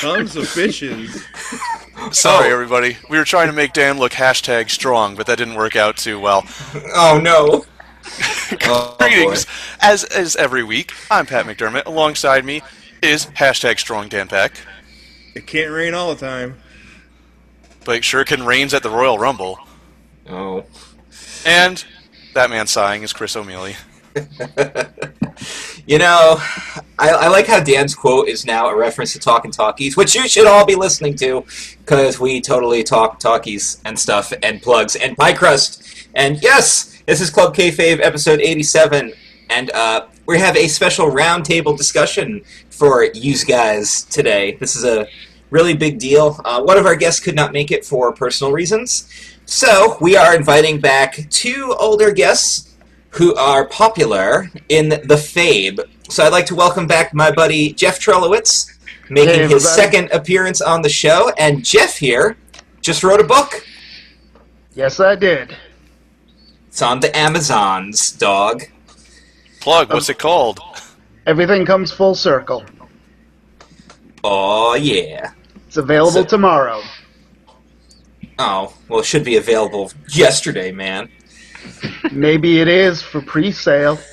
Tons of fishes. Sorry, everybody. We were trying to make Dan look hashtag strong, but that didn't work out too well. Oh no. Oh, Greetings. As as every week, I'm Pat McDermott. Alongside me is hashtag strong Dan Peck. It can't rain all the time. But sure can rains at the Royal Rumble. Oh. And that man sighing is Chris O'Mealy. You know, I, I like how Dan's quote is now a reference to Talking Talkies, which you should all be listening to, because we totally talk talkies and stuff, and plugs, and pie crust. And yes, this is Club Kayfabe episode 87, and uh, we have a special roundtable discussion for you guys today. This is a really big deal. Uh, one of our guests could not make it for personal reasons, so we are inviting back two older guests who are popular in the Fabe. So I'd like to welcome back my buddy Jeff Trelowitz, making Hey, his second appearance on the show. And Jeff here just wrote a book. Yes, I did. It's on the Amazons, dog. Plug, um, what's it called? Everything comes full circle. Oh, yeah. It's available So- tomorrow. Oh, well, it should be available yesterday, man. Maybe it is for pre-sale.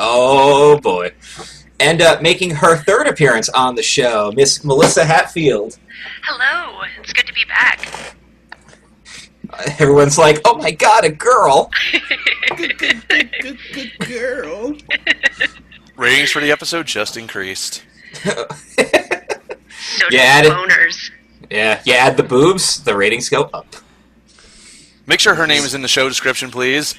Oh, boy. And uh, making her third appearance on the show, Miss Melissa Hatfield. Hello, it's good to be back. Everyone's like, oh my god, a girl. Good, good good girl. Ratings for the episode just increased. So Yeah, do boners. Yeah, you add the boobs, the ratings go up. Make sure her name is in the show description, please.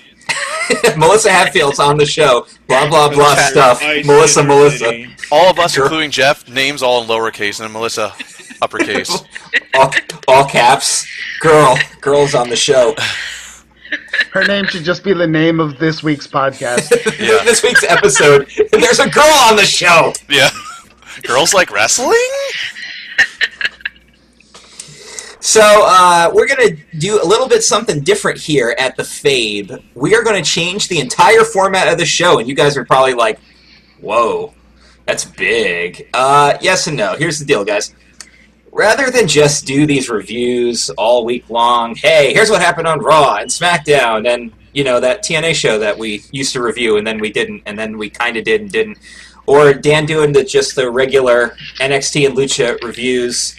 Melissa Hatfield's on the show. Blah blah blah Cat- stuff. Ice Melissa, City. Melissa. All of us, Sure. including Jeff, names all in lowercase, and then Melissa, uppercase. All, all caps. Girl, girls on the show. Her name should just be the name of this week's podcast. Yeah. this week's episode. There's a girl on the show. yeah. Girls like wrestling? So uh, we're gonna do a little bit something different here at the Fabe. We are gonna change the entire format of the show, and you guys are probably like, "Whoa, that's big." Uh, yes and no. Here's the deal, guys. Rather than just do these reviews all week long, hey, here's what happened on Raw and SmackDown, and you know that TNA show that we used to review and then we didn't, and then we kind of did and didn't, or Dan doing the just the regular NXT and Lucha reviews.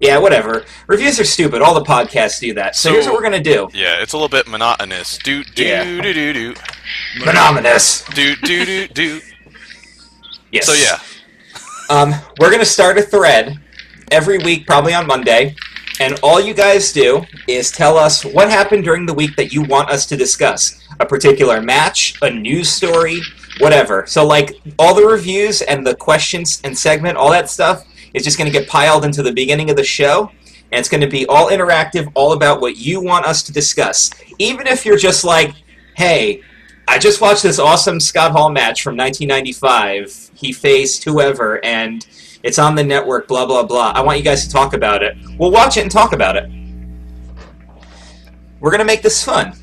Yeah, whatever. Reviews are stupid. All the podcasts do that. So, So- here's what we're gonna do. Yeah, it's a little bit monotonous. Do do Yeah. do do do Monotonous. do do do do. Yes. So yeah, Um, we're gonna start a thread every week, probably on Monday, and all you guys do is tell us what happened during the week that you want us to discuss. A particular match, a news story, whatever. So like all the reviews and the questions and segment, all that stuff is just gonna get piled into the beginning of the show. And it's going to be all interactive, all about what you want us to discuss. Even if you're just like, hey, I just watched this awesome Scott Hall match from 1995. He faced whoever, and it's on the network, blah, blah, blah. I want you guys to talk about it. We'll watch it and talk about it. We're going to make this fun.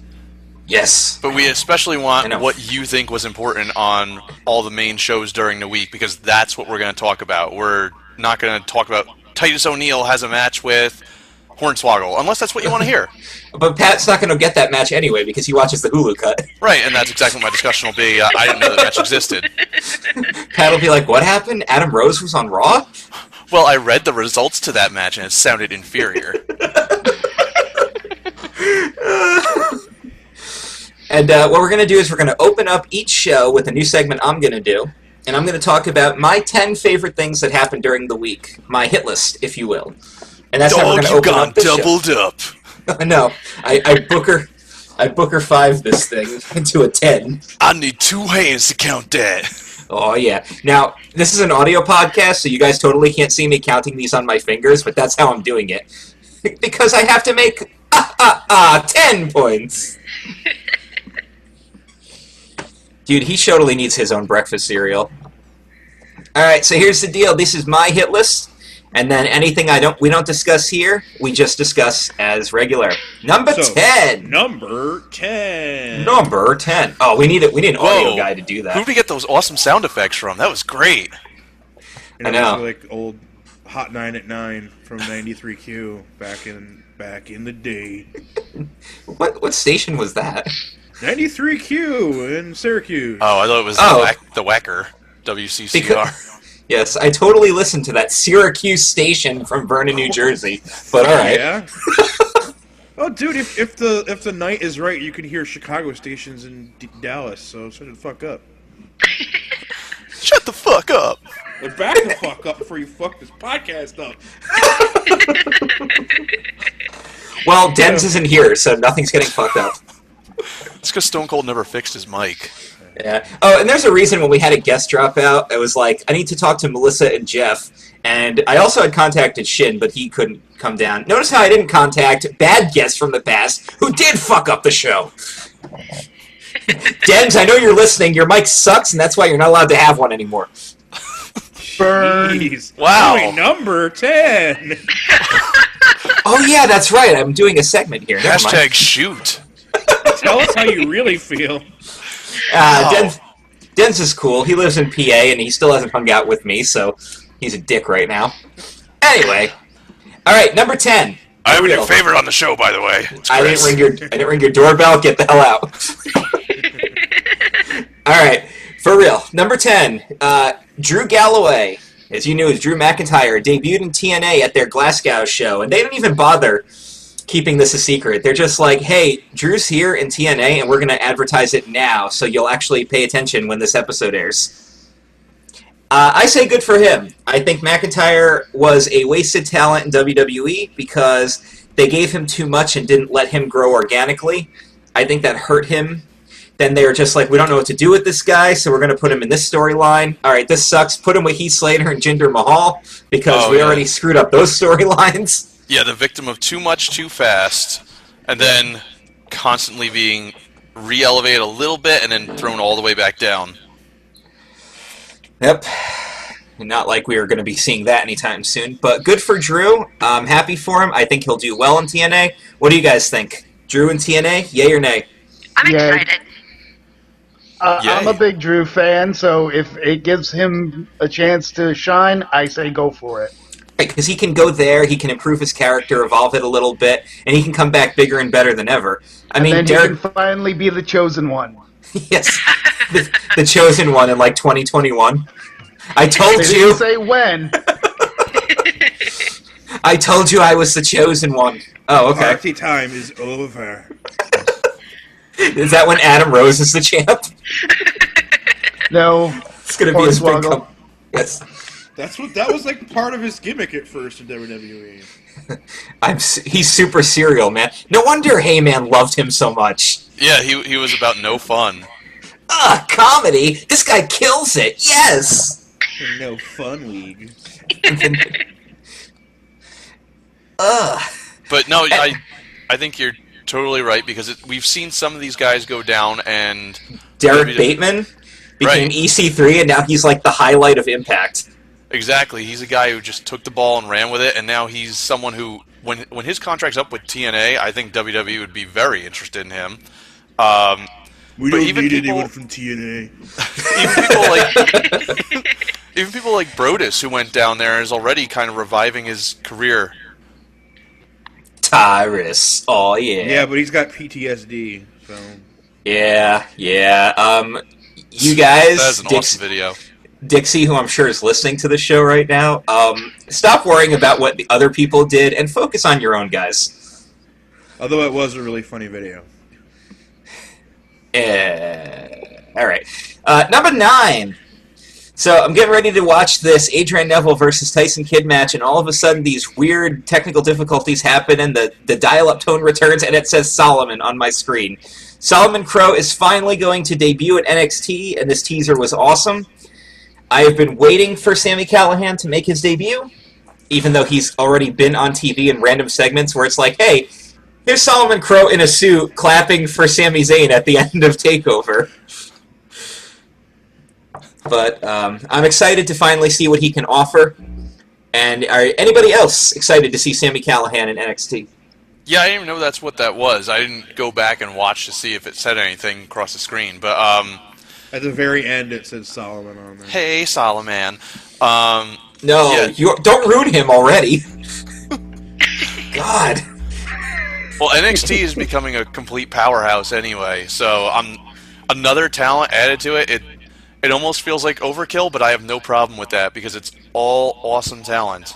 Yes. but we especially want what you think was important on all the main shows during the week because that's what we're going to talk about. We're not going to talk about Titus O'Neil has a match with Hornswoggle unless that's what you want to hear. But Pat's not going to get that match anyway because he watches the Hulu cut. Right, and that's exactly what my discussion will be. Uh, I didn't know that match existed. Pat will be like, what happened? Adam Rose was on Raw? Well, I read the results to that match and it sounded inferior. And uh, what we're going to do is we're going to open up each show with a new segment I'm going to do. And I'm going to talk about my 10 favorite things that happened during the week. My hit list, if you will. And that's how we're going to open got up the show. doubled up. no, I, I Booker, I Booker five this thing into a ten. I need two hands to count that. Oh yeah. Now this is an audio podcast, so you guys totally can't see me counting these on my fingers, but that's how I'm doing it because I have to make ah ah ah ten points. Dude, he totally needs his own breakfast cereal. All right, so here's the deal. This is my hit list, and then anything I don't we don't discuss here, we just discuss as regular. Number So, ten. Number 10. Number ten. Oh, we need it. We need an audio guy to do that. Who that. did we get those awesome sound effects from? That was great. And I it was know. like old Hot Nine at Nine from '93Q back in back in the day. What what station was that? 93Q in Syracuse. Oh, I thought it was Oh. the, whack, the Whacker. WCCR. Because- Yes, I totally listened to that Syracuse station from Vernon, New Jersey. But all right, Yeah. oh, dude, if, if the if the night is right, you can hear Chicago stations in D- Dallas. So shut the fuck up. Shut the fuck up. But back the fuck up before you fuck this podcast up. well, Dens isn't here, so nothing's getting fucked up. It's because Stone Cold never fixed his mic. Yeah. Oh, and there's a reason when we had a guest drop out, I was like, I need to talk to Melissa and Jeff. And I also had contacted Shin, but he couldn't come down. Notice how I didn't contact bad guests from the past who did fuck up the show. Dens, I know you're listening. Your mic sucks, and that's why you're not allowed to have one anymore. Burn. Jeez. Wow. Doing number ten. Oh yeah, that's right. I'm doing a segment here. Hashtag shoot. Tell us how you really feel. Uh, Dens, Dens is cool. He lives in PA, and he still hasn't hung out with me, so he's a dick right now. Anyway, all right, number ten. I'm Real. your favorite on the show, by the way. I didn't ring your I didn't ring your doorbell. Get the hell out. All right, for real. Number ten, uh, Drew Galloway. As you knew, is Drew McIntyre debuted in TNA at their Glasgow show, and they didn't even bother keeping this a secret. They're just like, "Hey, Drew's here in TNA, and we're going to advertise it now, so you'll actually pay attention when this episode airs." Uh, I say good for him. I think McIntyre was a wasted talent in WWE because they gave him too much and didn't let him grow organically. I think that hurt him. Then they were just like, we don't know what to do with this guy, so we're going to put him in this storyline. All right, this sucks. Put him with Heath Slater and Jinder Mahal because Oh, we yeah. already screwed up those storylines. Yeah, the victim of too much too fast, and then constantly being re-elevated a little bit and then thrown all the way back down. Yep. Not like we are going to be seeing that anytime soon. But good for Drew. I'm happy for him. I think he'll do well in TNA. What do you guys think? Drew in TNA? Yay or nay? I'm Yeah. excited. Uh, I'm a big Drew fan, so if it gives him a chance to shine, I say go for it. Because he can go there, he can improve his character, evolve it a little bit, and he can come back bigger and better than ever. I And mean, then Derek, he can finally be the chosen one. yes, the, the chosen one in like 2021. I told They you, didn't say when. I told you I was the chosen one. Oh, okay. Party time is over. Is that when Adam Rose is the champ? No, It's gonna be his big Hornswoggle. com- Yes, That's what that was like part of his gimmick at first in. WWE. I'm. He's super serial, man. No wonder Heyman loved him so much. Yeah, he he was about no fun. Ah, comedy. This guy kills it. Yes. No fun league. Ugh. But no, I I think you're totally right because it, we've seen some of these guys go down and Derrick WWE Bateman became Right. EC3, and now he's like the highlight of Impact. Exactly. He's a guy who just took the ball and ran with it, and now he's someone who, when when his contract's up with TNA, I think WWE would be very interested in him. Um, We don't even need people- anyone from TNA. even people like even people like Brodus, who went down there, is already kind of reviving his career. Tyrus. Oh yeah. Yeah, but he's got PTSD. So Yeah, yeah. Um, you guys, That is an Dix- awesome video. Dixie, who I'm sure is listening to the show right now, um, stop worrying about what the other people did and focus on your own guys. although it was a really funny video. Eh, all right. Uh, number nine. So I'm getting ready to watch this Adrian Neville versus Tyson Kidd match, and all of a sudden these weird technical difficulties happen, and the, the dial-up tone returns, and it says Solomon on my screen. Solomon Crow is finally going to debut at NXT, and this teaser was awesome. I have been waiting for Sami Callihan to make his debut, even though he's already been on TV in random segments where it's like, hey, here's Solomon Crow in a suit clapping for Sami Zayn at the end of Takeover. But um, I'm excited to finally see what he can offer. And are anybody else excited to see Sami Callihan in NXT? Yeah, I didn't even know that's what that was. I didn't go back and watch to see if it said anything across the screen. But um, At the very end, it says Solomon on there. hey, Solomon. Um, No, Yeah. you don't ruin him already. God. Well, NXT is becoming a complete powerhouse anyway, so I'm another talent added to it. It it almost feels like overkill, but I have no problem with that because it's all awesome talent.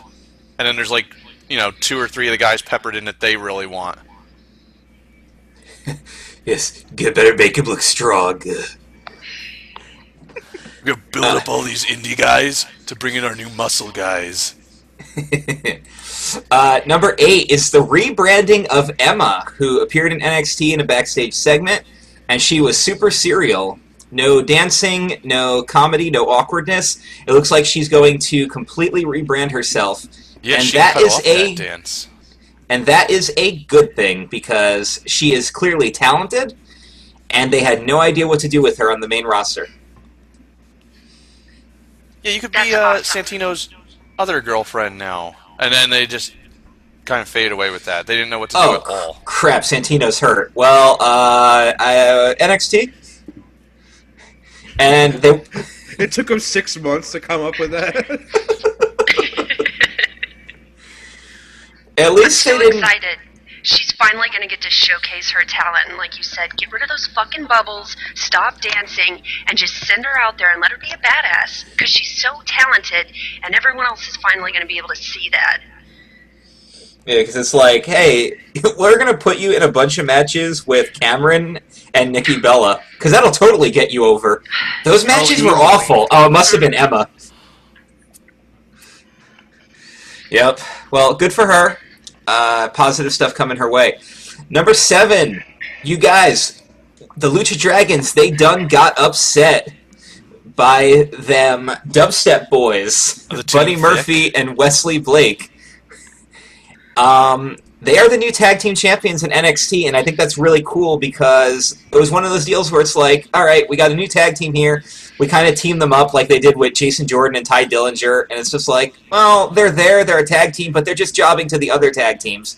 And then there's like you know two or three of the guys peppered in that they really want. Yes, get better make him look strong. We're gonna build up all these indie guys to bring in our new muscle guys. Uh, number eight is the rebranding of Emma, who appeared in NXT in a backstage segment, and she was super serial. No dancing, no comedy, no awkwardness. It looks like she's going to completely rebrand herself, Yeah, and she that cut is off a that dance. and that is a good thing because she is clearly talented, and they had no idea what to do with her on the main roster. Yeah, you could be uh. Santino's other girlfriend now, and then they just kind of fade away with that. They didn't know what to do Oh at all. crap! Santino's hurt. Well, uh, uh, NXT, and they It took them six months to come up with that. at least they so didn't. excited. She's finally going to get to showcase her talent. And like you said, get rid of those fucking bubbles, stop dancing, and just send her out there and let her be a badass. Because she's so talented, and everyone else is finally going to be able to see that. Yeah, because it's like, hey, we're gonna put you in a bunch of matches with Cameron and Nikki Bella, because that'll totally get you over. Those oh, matches were awful. Oh, it must have been Emma. Yep. Well, good for her. Uh, positive stuff coming her way. Number seven, you guys, the Lucha Dragons, they done got upset by them dubstep boys, The Buddy thick. Murphy and Wesley Blake. Um, they are the new tag team champions in NXT, and I think that's really cool because it was one of those deals where it's like, all right, we got a new tag team here. We kind of team them up like they did with Jason Jordan and Tye Dillinger, and it's just like, well, they're there, they're a tag team, but they're just jobbing to the other tag teams.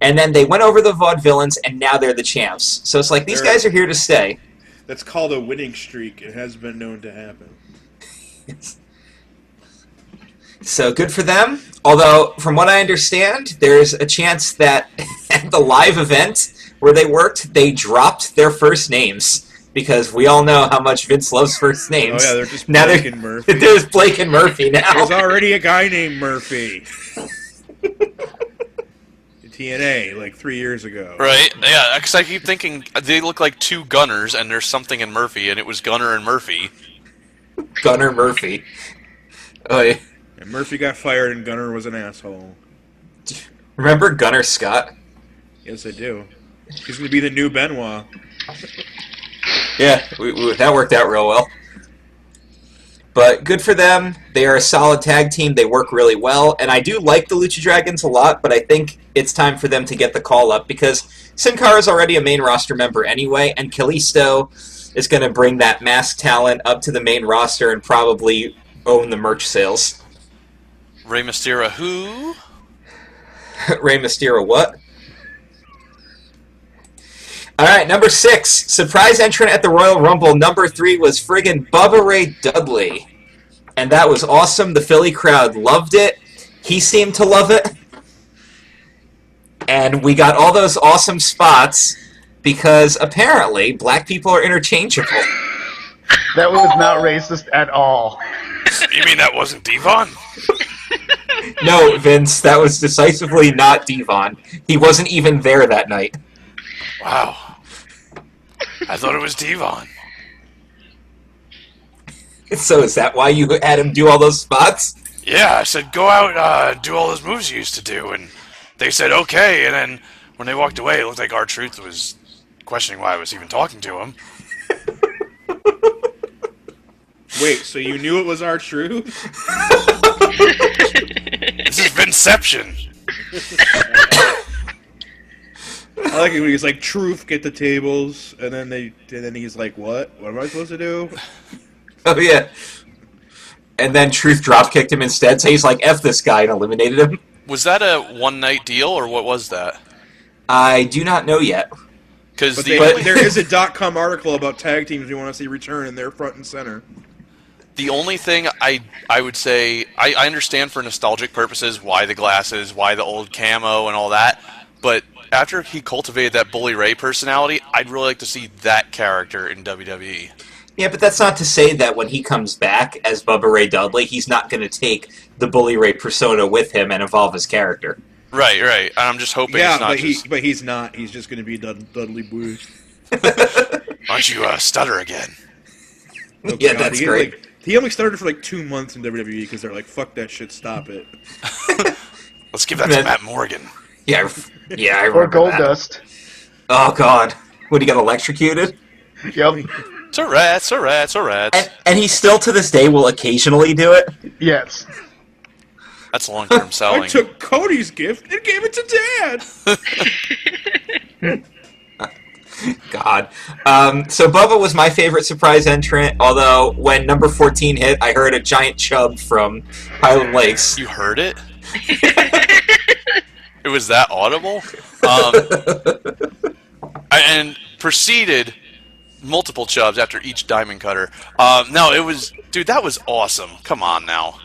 And then they went over the vaudevillains, and now they're the champs. So it's like these They're- guys are here to stay. That's called a winning streak. It has been known to happen. So good for them. Although, from what I understand, there's a chance that at the live event where they worked, they dropped their first names because we all know how much Vince loves first oh, names. Oh names. yeah, they're just now Blake they're- and Murphy. There's Blake and Murphy now. There's already a guy named Murphy. TNA, like three years ago. Right? Yeah, because I keep thinking uh, they look like two Gunners, and there's something in Murphy, and it was Gunner and Murphy. Gunner Murphy. Oh, yeah. And Murphy got fired, and Gunner was an asshole. Remember Gunner Scott? Yes, I do. He's gonna be the new Benoit. Yeah, we, we, that worked out real well. But good for them. They are a solid tag team. They work really well. And I do like the Lucha Dragons a lot, but I think it's time for them to get the call up because Sin Cara is already a main roster member anyway, and Kalisto is going to bring that mask talent up to the main roster and probably own the merch sales. Rey Mysterio, who? Rey Mysterio, what? All right, number six, surprise entrant at the Royal Rumble. Number three was friggin' Bubba Ray Dudley, and that was awesome. The Philly crowd loved it. He seemed to love it, and we got all those awesome spots because apparently black people are interchangeable. That was not racist at all. You mean that wasn't Devon? No, Vince, that was decisively not Devon. He wasn't even there that night. Wow. I thought it was Devon. So is that why you had him do all those spots? Yeah, I said go out, uh, do all those moves you used to do, and they said okay. And then when they walked away, it looked like R-Truth was questioning why I was even talking to him. Wait, so you knew it was R-Truth? This is Vinception. I like it when he's like, "Truth, get the tables," and then they, and then he's like, "What? What am I supposed to do?" Oh yeah. And then Truth drop kicked him instead, so he's like, F this guy and eliminated him. Was that a one night deal or what was that? I do not know yet. Because the they, there is a dot com article about tag teams we want to see return, and they're front and center. The only thing I I would say I, I understand for nostalgic purposes why the glasses, why the old camo and all that, but after he cultivated that Bully Ray personality, I'd really like to see that character in. WWE. Yeah, but that's not to say that when he comes back as Bubba Ray Dudley, he's not going to take the Bully Ray persona with him and evolve his character. Right, right. I'm just hoping Yeah, it's not but he just. but he's not. He's just going to be Dud- Dudley Boo. Aren't you uh, stutter again? Oh, Yeah, that's he, great. Like, he only started for like two months in WWE because they're like, "Fuck that shit, stop it." Let's give that to Matt Morgan. Yeah, I yeah, I Or Gold that. Dust. Oh God, when he get electrocuted, Yep. It's a rat, it's a rat, it's a rat. and, and he still to this day will occasionally do it. Yes. That's long term selling. I selling. took Cody's gift and gave it to Dad. God. Um, so Bubba was my favorite surprise entrant. Although when number fourteen hit, I heard a giant chub from Highland Lakes. You heard it? it was that audible? Um, and proceeded multiple chubs after each diamond cutter. Um, no, it was, dude, that was awesome. Come on now.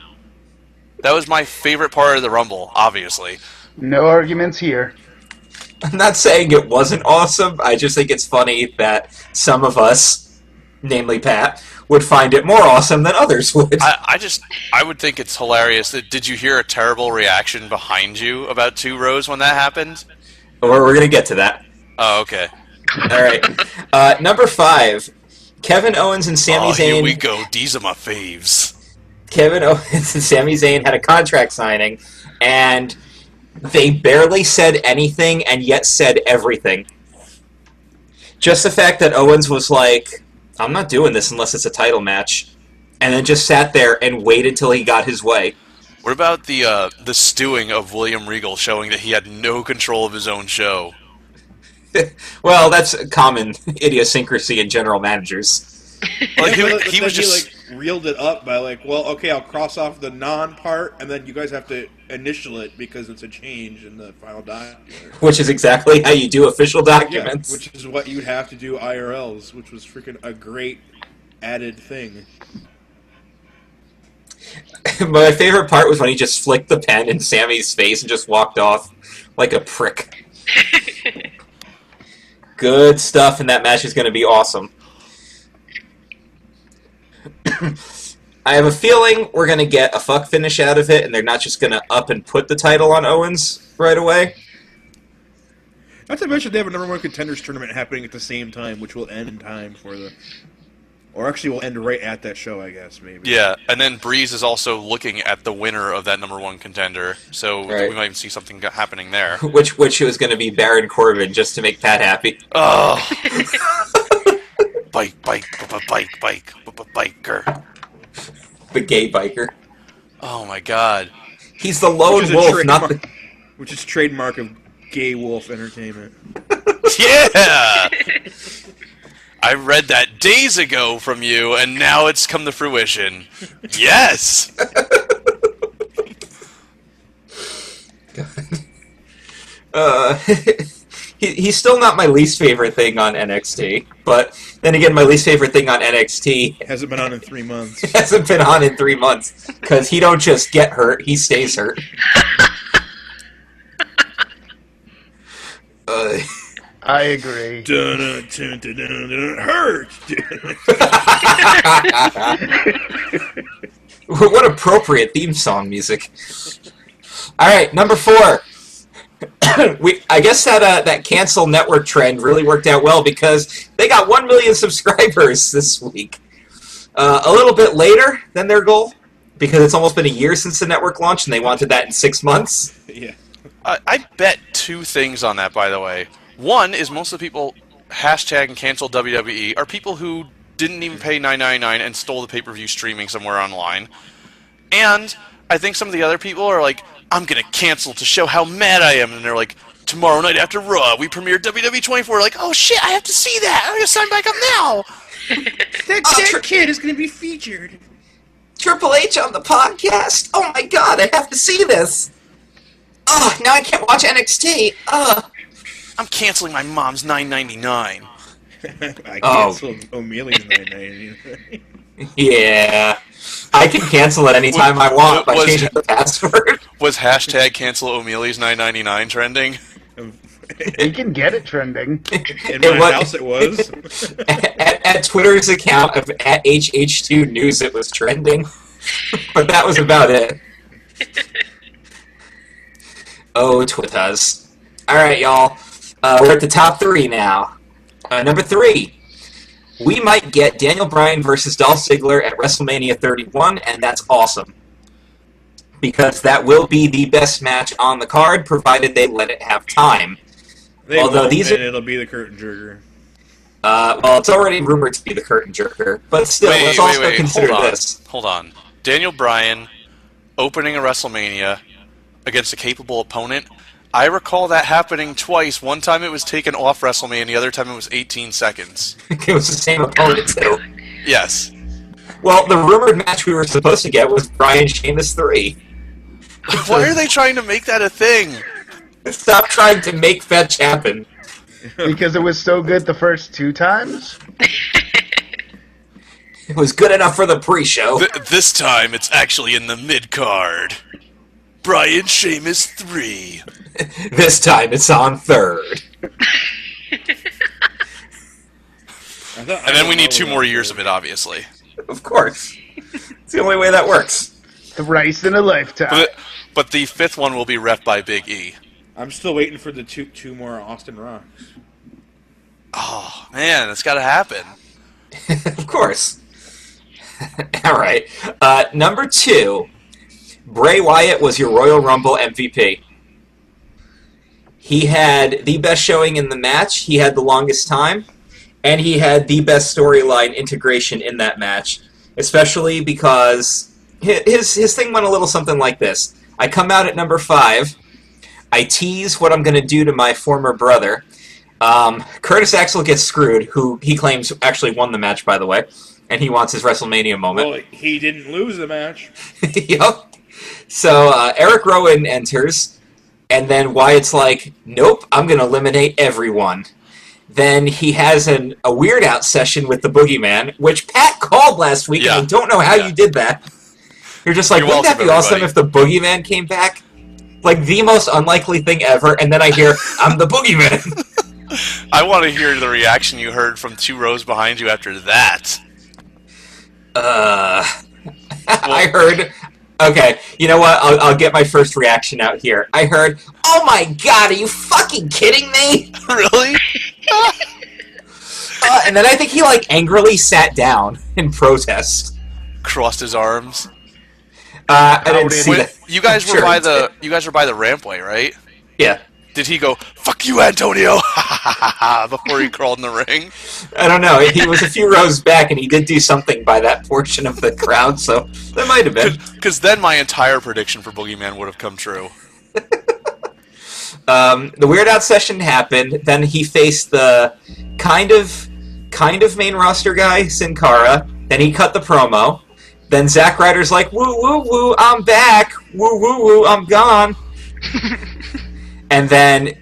That was my favorite part of the Rumble, obviously. No arguments here. I'm not saying it wasn't awesome. I just think it's funny that some of us, namely Pat, would find it more awesome than others would. I, I just, I would think it's hilarious. That, did you hear a terrible reaction behind you about two rows when that happened? Or we're gonna get to that. Oh, okay. All right. Uh, number five, Kevin Owens and Sami oh, here we go. These are my faves. Kevin Owens and Sami Zayn had a contract signing, and they barely said anything, and yet said everything. Just the fact that Owens was like, "I'm not doing this unless it's a title match," and then just sat there and waited till he got his way. What about the uh, the stewing of William Regal, showing that he had no control of his own show? Well, that's a common idiosyncrasy in general managers. Like he, Yeah, he was just like reeled it up by like, well, okay, I'll cross off the non part, and then you guys have to initial it because it's a change in the final document. Which is exactly how you do official Yeah, documents. which is what you'd have to do IRLs, which was freaking a great added thing. My favorite part was when he just flicked the pen in Sammy's face and just walked off like a prick. Good stuff, and that match is going to be awesome. I have a feeling we're going to get a fuck finish out of it, and they're not just going to up and put the title on Owens right away. Not to mention they have a number one contenders tournament happening at the same time, which will end in time for the, or actually will end right at that show, I guess maybe. yeah, and then Breeze is also looking at the winner of that number one contender, so Right. we might even see something happening there. Which which was going to be Baron Corbin just to make Pat happy. Oh, bike, bike, b- b- bike, bike, b- b- biker. The gay biker. Oh my god. He's the lone Which is a wolf, not the. Which is trademark of Gay Wolf Entertainment. Yeah! I read that days ago from you, and now it's come to fruition. Yes! God. Uh, he, he's still not my least favorite thing on NXT, but then again, my least favorite thing on NXT Hasn't been on in three months. hasn't been on in three months because he don't just get hurt; he stays hurt. Uh, I agree. Dun, dun, dun, dun, dun, dun, hurt. what appropriate theme song music! All right, number four. we, I guess that uh, that cancel network trend really worked out well because they got one million subscribers this week. Uh, a little bit later than their goal because it's almost been a year since the network launched and they wanted that in six months. yeah. I, I bet two things on that, by the way. One is most of the people hashtag and cancel WWE are people who didn't even pay nine ninety nine and stole the pay per view streaming somewhere online. And I think some of the other people are like, I'm gonna cancel to show how mad I am, and they're like, tomorrow night after Raw, we premiere WWE 24. Like, oh shit, I have to see that. I'm gonna sign back up now. That, uh, Oh, that tr- kid is going to be featured. Triple H on the podcast. Oh my god, I have to see this. Oh, now I can't watch NXT. Oh. I'm canceling my mom's 9.99. I canceled Oh. canceled O'Malley's 999. Yeah. I can cancel it anytime I want by Was- changing the password. Was hashtag cancel O'Mealy's 999 trending? You can get it trending. In It my was- house, it was. at, at Twitter's account of at HH2 News, it was trending. but that was about it. Oh, Twitters. Alright, y'all. Uh, we're at the top three now. Uh, number three. We might get Daniel Bryan versus Dolph Ziggler at WrestleMania 31, and that's awesome. Because that will be the best match on the card, provided they let it have time. They Although won't, these and are- it'll be the curtain jerker. Uh, well, it's already rumored to be the curtain jerker, but still, wait, let's wait, also wait. consider Hold this. Hold on. Daniel Bryan opening a WrestleMania against a capable opponent. I recall that happening twice. One time it was taken off WrestleMania, and the other time it was 18 seconds. it was the same opponent too. Yes. Well, the rumored match we were supposed to get was Bryan Sheamus three. Why are they trying to make that a thing? Stop trying to make fetch happen. Because it was so good the first two times? It was good enough for the pre-show. Th- this time it's actually in the mid card. Bryan Sheamus 3. This time it's on third. And then we need two more years of it, obviously. Of course. It's the only way that works. The Thrice in a lifetime. But, but the fifth one will be ref by Big E. I'm still waiting for the two two more Austin Rocks. Oh, man, it's got to happen. of course. All right. Uh, number two, Bray Wyatt was your Royal Rumble MVP. He had the best showing in the match. He had the longest time, and he had the best storyline integration in that match. Especially because his his thing went a little something like this: I come out at number five. I tease what I'm going to do to my former brother. Um, Curtis Axel gets screwed, who he claims actually won the match, by the way, and he wants his WrestleMania moment. Well, he didn't lose the match. yep. So uh, Eric Rowan enters, and then Wyatt's like, "Nope, I'm going to eliminate everyone." Then he has an, a weird out session with the Boogeyman, which Pat called last week, Yeah. and I don't know how Yeah. you did that. You're just like, You're wouldn't that be welcome, awesome if the Boogeyman came back? Like the most unlikely thing ever, and then I hear, "I'm the Boogeyman." I want to hear the reaction you heard from two rows behind you after that. Uh, I heard. Okay, you know what? I'll, I'll get my first reaction out here. I heard, "Oh my god, are you fucking kidding me?" really? Uh, and then I think he like angrily sat down in protest. Crossed his arms. Uh, I didn't see Wait, that. you guys were Sure, by he the you guys were by the rampway, right? Yeah, Did he go "fuck you, Antonio" before he crawled in the ring? I don't know. He was a few rows back, and he did do something by that portion of the crowd, so that might have been. Because then my entire prediction for Boogeyman would have come true. Um, the Weird Out session happened. Then he faced the kind of, kind of main roster guy, Sin Cara. Then he cut the promo. Then Zack Ryder's like, "Woo woo woo, I'm back. Woo woo woo, I'm gone." And then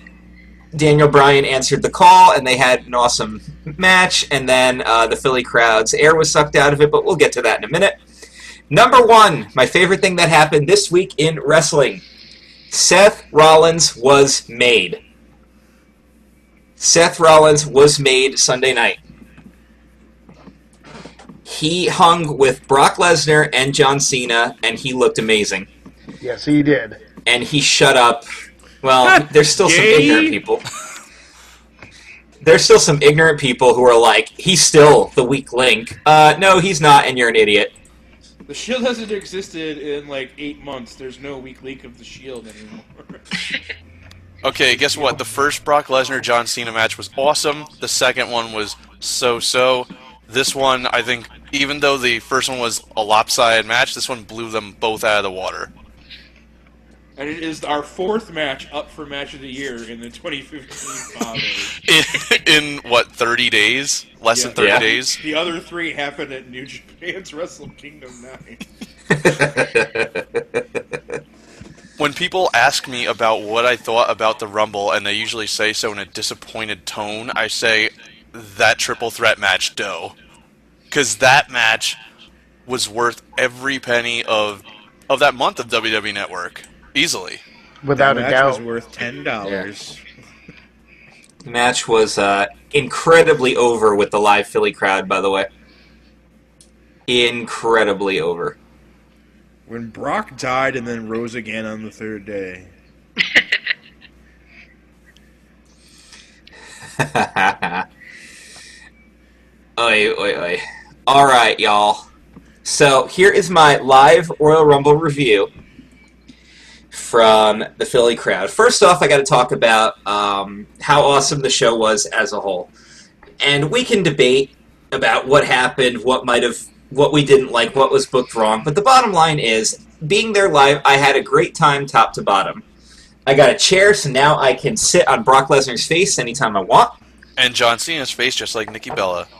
Daniel Bryan answered the call, and they had an awesome match. And then uh, the Philly crowd's air was sucked out of it, but we'll get to that in a minute. Number one, my favorite thing that happened this week in wrestling. Seth Rollins was made. Seth Rollins was made Sunday night. He hung with Brock Lesnar and John Cena, and he looked amazing. Yes, he did. And he shut up. Well, there's still some ignorant people. There's still some ignorant people who are like, he's still the weak link. Uh, no, he's not, and you're an idiot. The Shield hasn't existed in like eight months. There's no weak link of the Shield anymore. Okay, guess what? The first Brock Lesnar John Cena match was awesome. The second one was so so. This one, I think, even though the first one was a lopsided match, this one blew them both out of the water. And it is our fourth match up for match of the year in the 2015 Father. In, in what, 30 days? Less than 30 Yeah. days? The other three happened at New Japan's Wrestle Kingdom 9. When people ask me about what I thought about the Rumble, and they usually say so in a disappointed tone, I say that triple threat match, dough. Because that match was worth every penny of of that month of WWE Network easily. Without that a match doubt. was worth ten dollars. The match was uh, incredibly over with the live Philly crowd, by the way. Incredibly over. When Brock died and then rose again on the third day. Oi, oi, oi. Alright, y'all. So, here is my live Royal Rumble review from the Philly crowd. First off, I got to talk about um, how awesome the show was as a whole. And we can debate about what happened, what might have, what we didn't like, what was booked wrong. But the bottom line is, being there live, I had a great time top to bottom. I got a chair, so now I can sit on Brock Lesnar's face anytime I want. And John Cena's face just like Nikki Bella.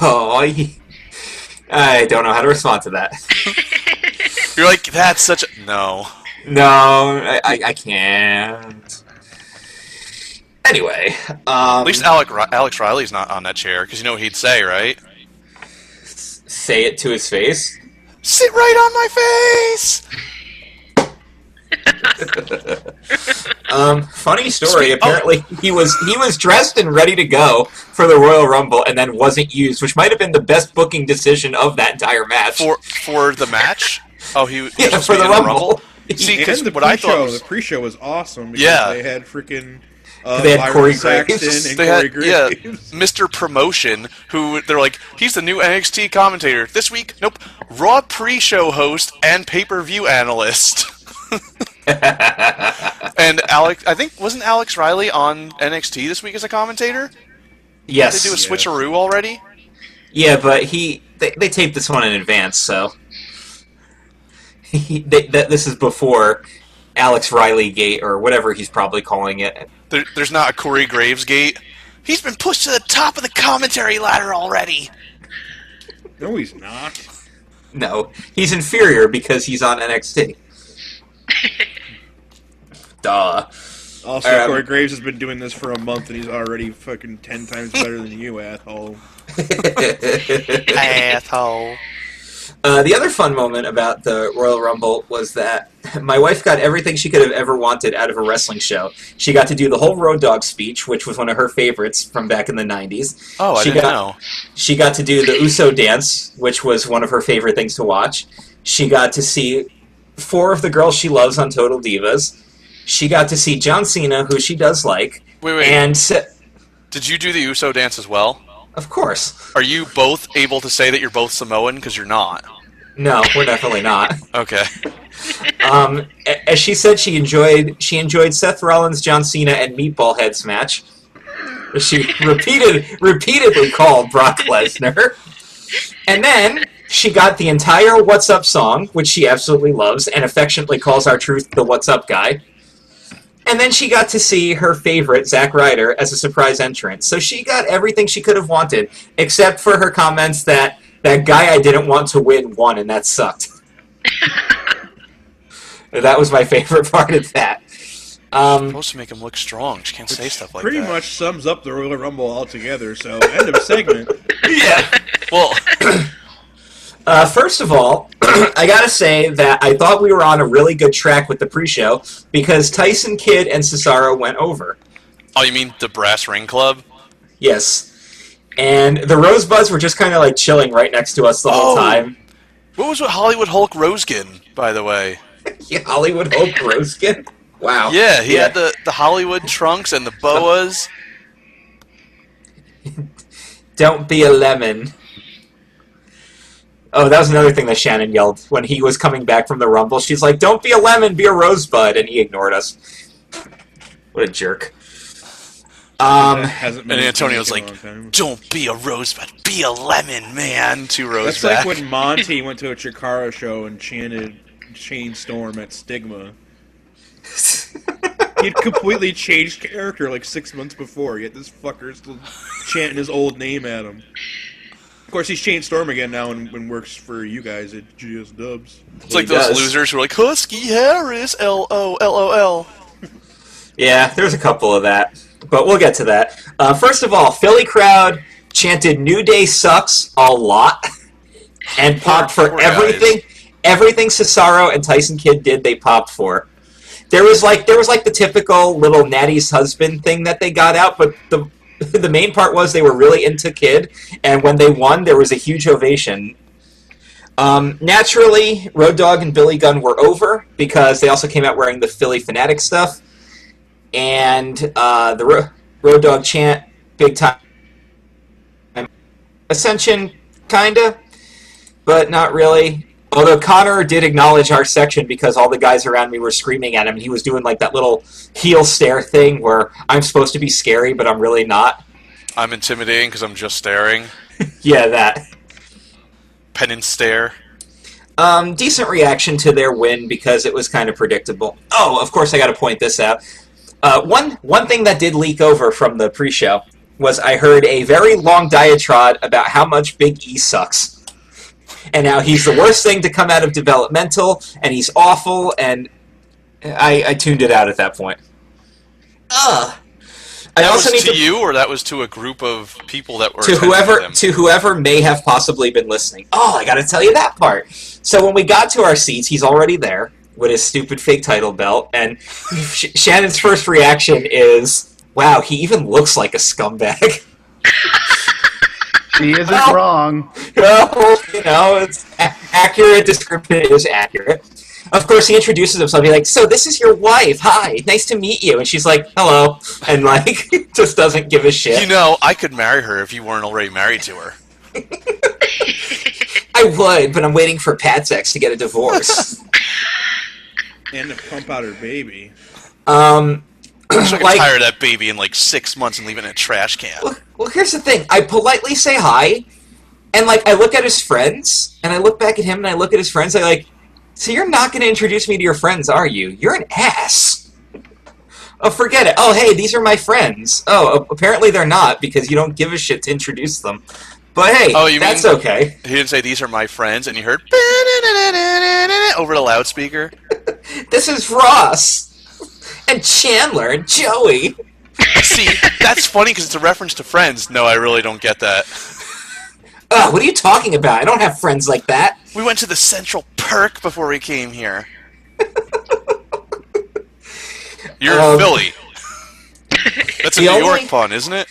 Oh, I- I don't know how to respond to that. You're like, that's such a no. No, I, I, I can't. Anyway, um, At least Alec, Alex Riley's not on that chair because you know what he'd say, right? say it to his face. Sit right on my face. Um, funny story. Oh. Apparently, he was he was dressed and ready to go for the Royal Rumble, and then wasn't used, which might have been the best booking decision of that entire match. For for the match. Oh, he, yeah, for to be the Rumble. See, because And the what I thought pre-show, was the pre-show was awesome. Because Yeah. they had freaking uh, They had Byron Corey Saxton Graves. and they Corey had yeah, Mr. Promotion, who they're like, he's the new NXT commentator this week. Nope, Raw pre-show host and pay-per-view analyst. and Alex, I think wasn't Alex Riley on NXT this week as a commentator? yes, They do a Yes. switcheroo already. yeah, but he they, they taped this one in advance, so he, they, that this is before Alex Riley Gate or whatever he's probably calling it. There, there's not a Corey Graves gate. He's been pushed to the top of the commentary ladder already. No, he's not. No, he's inferior because he's on NXT. Duh. Also, Um, Corey Graves has been doing this for a month, and he's already fucking ten times better than you, asshole. Asshole. Uh, the other fun moment about the Royal Rumble was that my wife got everything she could have ever wanted out of a wrestling show. She got to do the whole Road Dog speech, which was one of her favorites from back in the 90s. Oh, I She didn't got- know. She got to do the Uso dance, which was one of her favorite things to watch. She got to see four of the girls she loves on Total Divas. She got to see John Cena, who she does like. Wait, wait. And, se- Did you do the USO dance as well? Of course. Are you both able to say that you're both Samoan? Because you're not. No, we're definitely not. Okay. Um, as she said, she enjoyed she enjoyed Seth Rollins, John Cena, and Meatball Heads match. She repeated repeatedly called Brock Lesnar, and then she got the entire "What's Up" song, which she absolutely loves and affectionately calls R-Truth the "What's Up" guy. And then she got to see her favorite, Zack Ryder, as a surprise entrant. So she got everything she could have wanted, except for her comments that that guy I didn't want to win won, and that sucked. that was my favorite part of that. Um, supposed to make him look strong. She can't say stuff like Pretty that. Pretty much sums up the Royal Rumble altogether. So, end of segment. yeah. Well, Uh, first of all, I gotta say that I thought we were on a really good track with the pre-show because Tyson Kidd and Cesaro went over. oh, you mean the Brass Ring Club? Yes. And the Rosebuds were just kind of like chilling right next to us the whole Oh. time. What was with Hollywood Hulk Rosekin, by the way? Yeah, Hollywood Hulk Roskin. Wow. Yeah, he had the, the Hollywood trunks and the boas. Don't be a lemon. Oh, that was another thing that Shannon yelled when he was coming back from the Rumble. She's like, "Don't be a lemon, be a rosebud," and he ignored us. What a jerk. Um, That hasn't And Antonio's like, in a long time. Don't be a rosebud, be a lemon, man. Two rows That's back. like when Monty went to a Chikara show and chanted Shane Storm at Stigma. He'd completely changed character like six months before, yet this fucker's still chanting his old name at him. Of course, he's Shane Storm again now and, and works for you guys at GS Dubs. it's like he those does. losers who are like, Husky Harris, L O L O L. Yeah, there's a couple of that, but we'll get to that. Uh, first of all, Philly crowd chanted "New Day sucks" a lot, and popped for poor guys. everything. Everything Cesaro and Tyson Kidd did, they popped for. There was like there was like the typical little Natty's husband thing that they got out, but the the main part was they were really into Kid, and when they won, there was a huge ovation. Um, naturally, Road Dogg and Billy Gunn were over because they also came out wearing the Phillie Phanatic stuff, and uh, the Ro- Road Dogg chant, big time. Ascension, kinda, but not really. Although Konnor did acknowledge our section because all the guys around me were screaming at him, and he was doing like that little heel stare thing where I'm supposed to be scary, but I'm really not. I'm intimidating because I'm just staring. Yeah, that. Penance stare. Um, decent reaction to their win because it was kind of predictable. Oh, of course, I got to point this out. Uh, one one thing that did leak over from the pre-show was I heard a very long diatribe about how much Big E sucks, and now he's the worst thing to come out of developmental, and he's awful. And I, I tuned it out at that point. Ugh. I That also was need to you, or that was to a group of people that were to whoever them? to whoever may have possibly been listening. Oh, I got to tell you that part. So when we got to our seats, he's already there with his stupid fake title belt, and Sh- Shannon's first reaction is, "Wow, he even looks like a scumbag." She isn't Well- wrong. well, you know, it's a- accurate description is accurate. Of course, he introduces himself. He's like, "So this is your wife? Hi, nice to meet you." And she's like, "Hello," and like just doesn't give a shit. You know, I could marry her if you weren't already married to her. I would, but I'm waiting for Pat Sex to get a divorce. And to pump out her baby. um, I'm so Like- tired of that baby in like six months and leave it in a trash can. Well, here's the thing. I politely say hi, and like I look at his friends, and I look back at him, and I look at his friends. I like, so you're not going to introduce me to your friends, are you? You're an ass. Oh, forget it. Oh, hey, these are my friends. Oh, apparently they're not because you don't give a shit to introduce them. But hey, Oh, you that's mean- okay. He didn't say these are my friends, and you heard over the loudspeaker. This is Ross and Chandler and Joey. See, that's funny because it's a reference to Friends. No, I really don't get that. Oh, what are you talking about? I don't have friends like that. We went to the Central Perk before we came here. You're Um, in Philly. That's a New only- York pun, isn't it?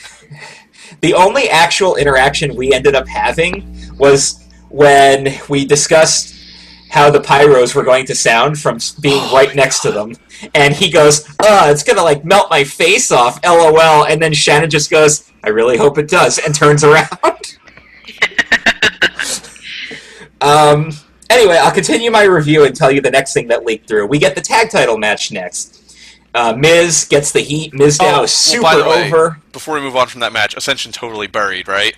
The only actual interaction we ended up having was when we discussed how the pyros were going to sound from being right next to them. And he goes, "Uh, it's gonna like melt my face off, lol." And then Shannon just goes, "I really hope it does," and turns around. um. Anyway, I'll continue my review and tell you the next thing that leaked through. We get the tag title match next. Uh, Miz gets the heat. Miz now Oh, is super well, by the way, over. Before we move on from that match, Ascension totally buried, right?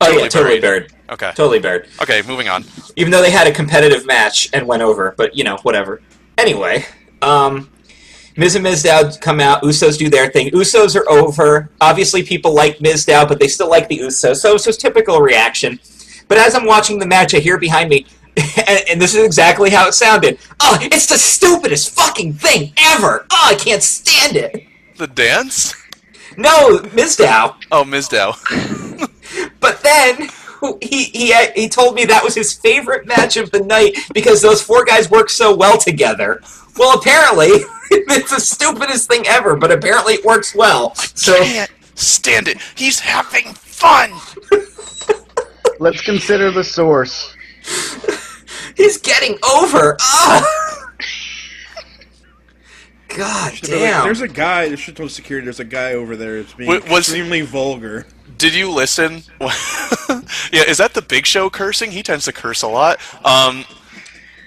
Oh yeah, totally totally buried. buried. Okay. Totally buried. Okay, moving on. even though they had a competitive match and went over, but you know, whatever. Anyway, um, Miz and Mizdow come out. Usos do their thing. Usos are over. Obviously, people like Mizdow, but they still like the Usos. So it's just typical reaction. But as I'm watching the match, I hear behind me, and, and this is exactly how it sounded. Oh, it's the stupidest fucking thing ever. Oh, I can't stand it. The dance? No, Mizdow. Oh, Mizdow. But then he, he he told me that was his favorite match of the night because those four guys work so well together. Well, apparently it's the stupidest thing ever, but apparently it works well. So Can't stand it. He's having fun. Let's consider the source. he's getting over. Ah! God They're like, damn. There's a guy. There's shit told security. There's a guy over there. It's being Wa- was- extremely vulgar. Did you listen? yeah, is that the Big Show cursing? He tends to curse a lot. Um,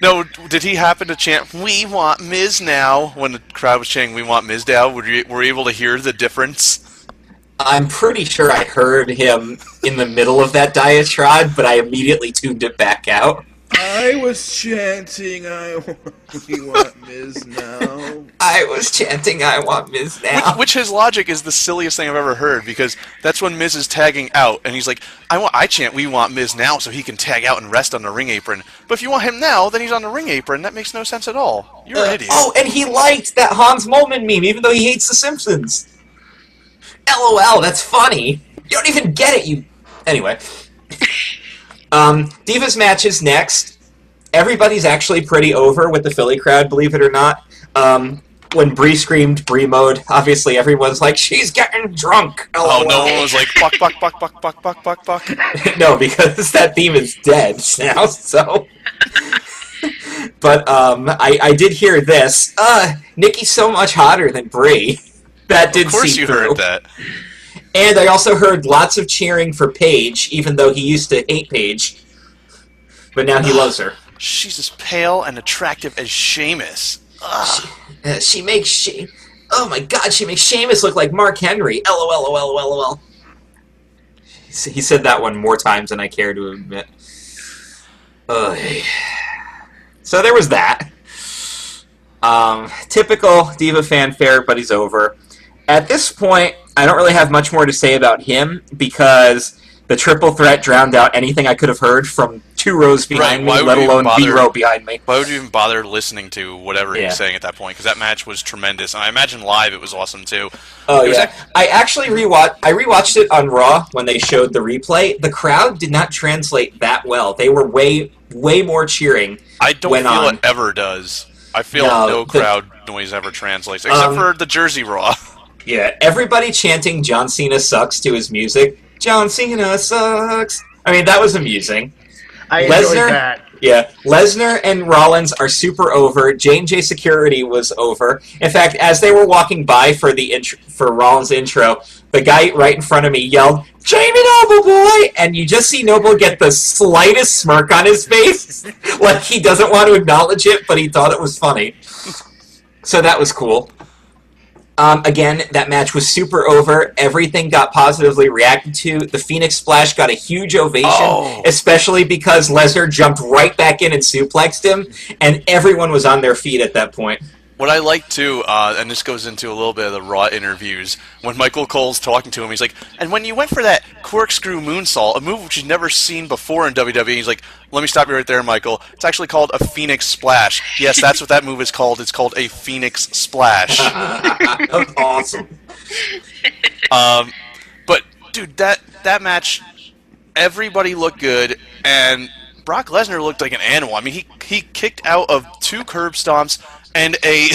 no, did he happen to chant "We want Miz now" when the crowd was chanting "We want Miz now"? Were you were you able to hear the difference? I'm pretty sure I heard him in the middle of that diatribe, but I immediately tuned it back out. I was chanting, I we want Miz now. I was chanting, "I want Miz now." which his logic is the silliest thing I've ever heard because that's when Miz is tagging out and he's like, "I want I chant we want Miz now so he can tag out and rest on the ring apron." But if you want him now, then he's on the ring apron. That makes no sense at all. You're an Uh, idiot. Oh, and he liked that Hans Moleman meme, even though he hates The Simpsons. LOL, that's funny. You don't even get it, you. Anyway. Um, Divas match is next. Everybody's actually pretty over with the Philly crowd, believe it or not. Um, when Brie screamed Brie mode, obviously everyone's like, "She's getting drunk." Oh, LOL. no one was like, fuck, fuck, fuck, fuck, fuck, fuck, fuck, fuck. no, because that theme is dead now. So, but um, I, I did hear this. Uh, Nikki's so much hotter than Brie. That did Of course you through. heard that. And I also heard lots of cheering for Paige, even though he used to hate Paige. But now he loves her. She's as pale and attractive as Sheamus. Ugh. Uh, she makes she. Oh my God, she makes Sheamus look like Mark Henry. LOL, LOL, LOL, LOL. He said that one more times than I care to admit. Ugh. So there was that. Um, typical Diva fanfare, but he's over. At this point, I don't really have much more to say about him because the triple threat drowned out anything I could have heard from two rows behind Right, me, let alone B row behind me. Why would you even bother listening to whatever he was saying at that point? Because that match was tremendous, and I imagine live it was awesome too. Oh It yeah, ac- I actually rewatched. I rewatched it on Raw when they showed the replay. The crowd did not translate that well. They were way, way more cheering. I don't feel on. it ever does. I feel No, no, the- crowd noise ever translates, except Um, for the Jersey Raw. Yeah, everybody chanting "John Cena sucks" to his music. John Cena sucks. I mean, that was amusing. I Lesnar? that. Yeah, Lesnar and Rollins are super over. J and J Security was over. In fact, as they were walking by for the intro, for Rollins' intro, the guy right in front of me yelled, "Jamie Noble, boy!" And you just see Noble get the slightest smirk on his face, like he doesn't want to acknowledge it, but he thought it was funny. So that was cool. Um, again, that match was super over. Everything got positively reacted to. The Phoenix Splash got a huge ovation, Oh. especially because Lesnar jumped right back in and suplexed him, and everyone was on their feet at that point. What I like too, uh, and this goes into a little bit of the Raw interviews, when Michael Cole's talking to him, he's like, "And when you went for that corkscrew moonsault, a move which you've never seen before in WWE," he's like, "Let me stop you right there, Michael. It's actually called a Phoenix Splash. Yes, that's what that move is called. It's called a Phoenix Splash." that was awesome. Um, but dude, that that match, everybody looked good, and Brock Lesnar looked like an animal. I mean, he he kicked out of two curb stomps and a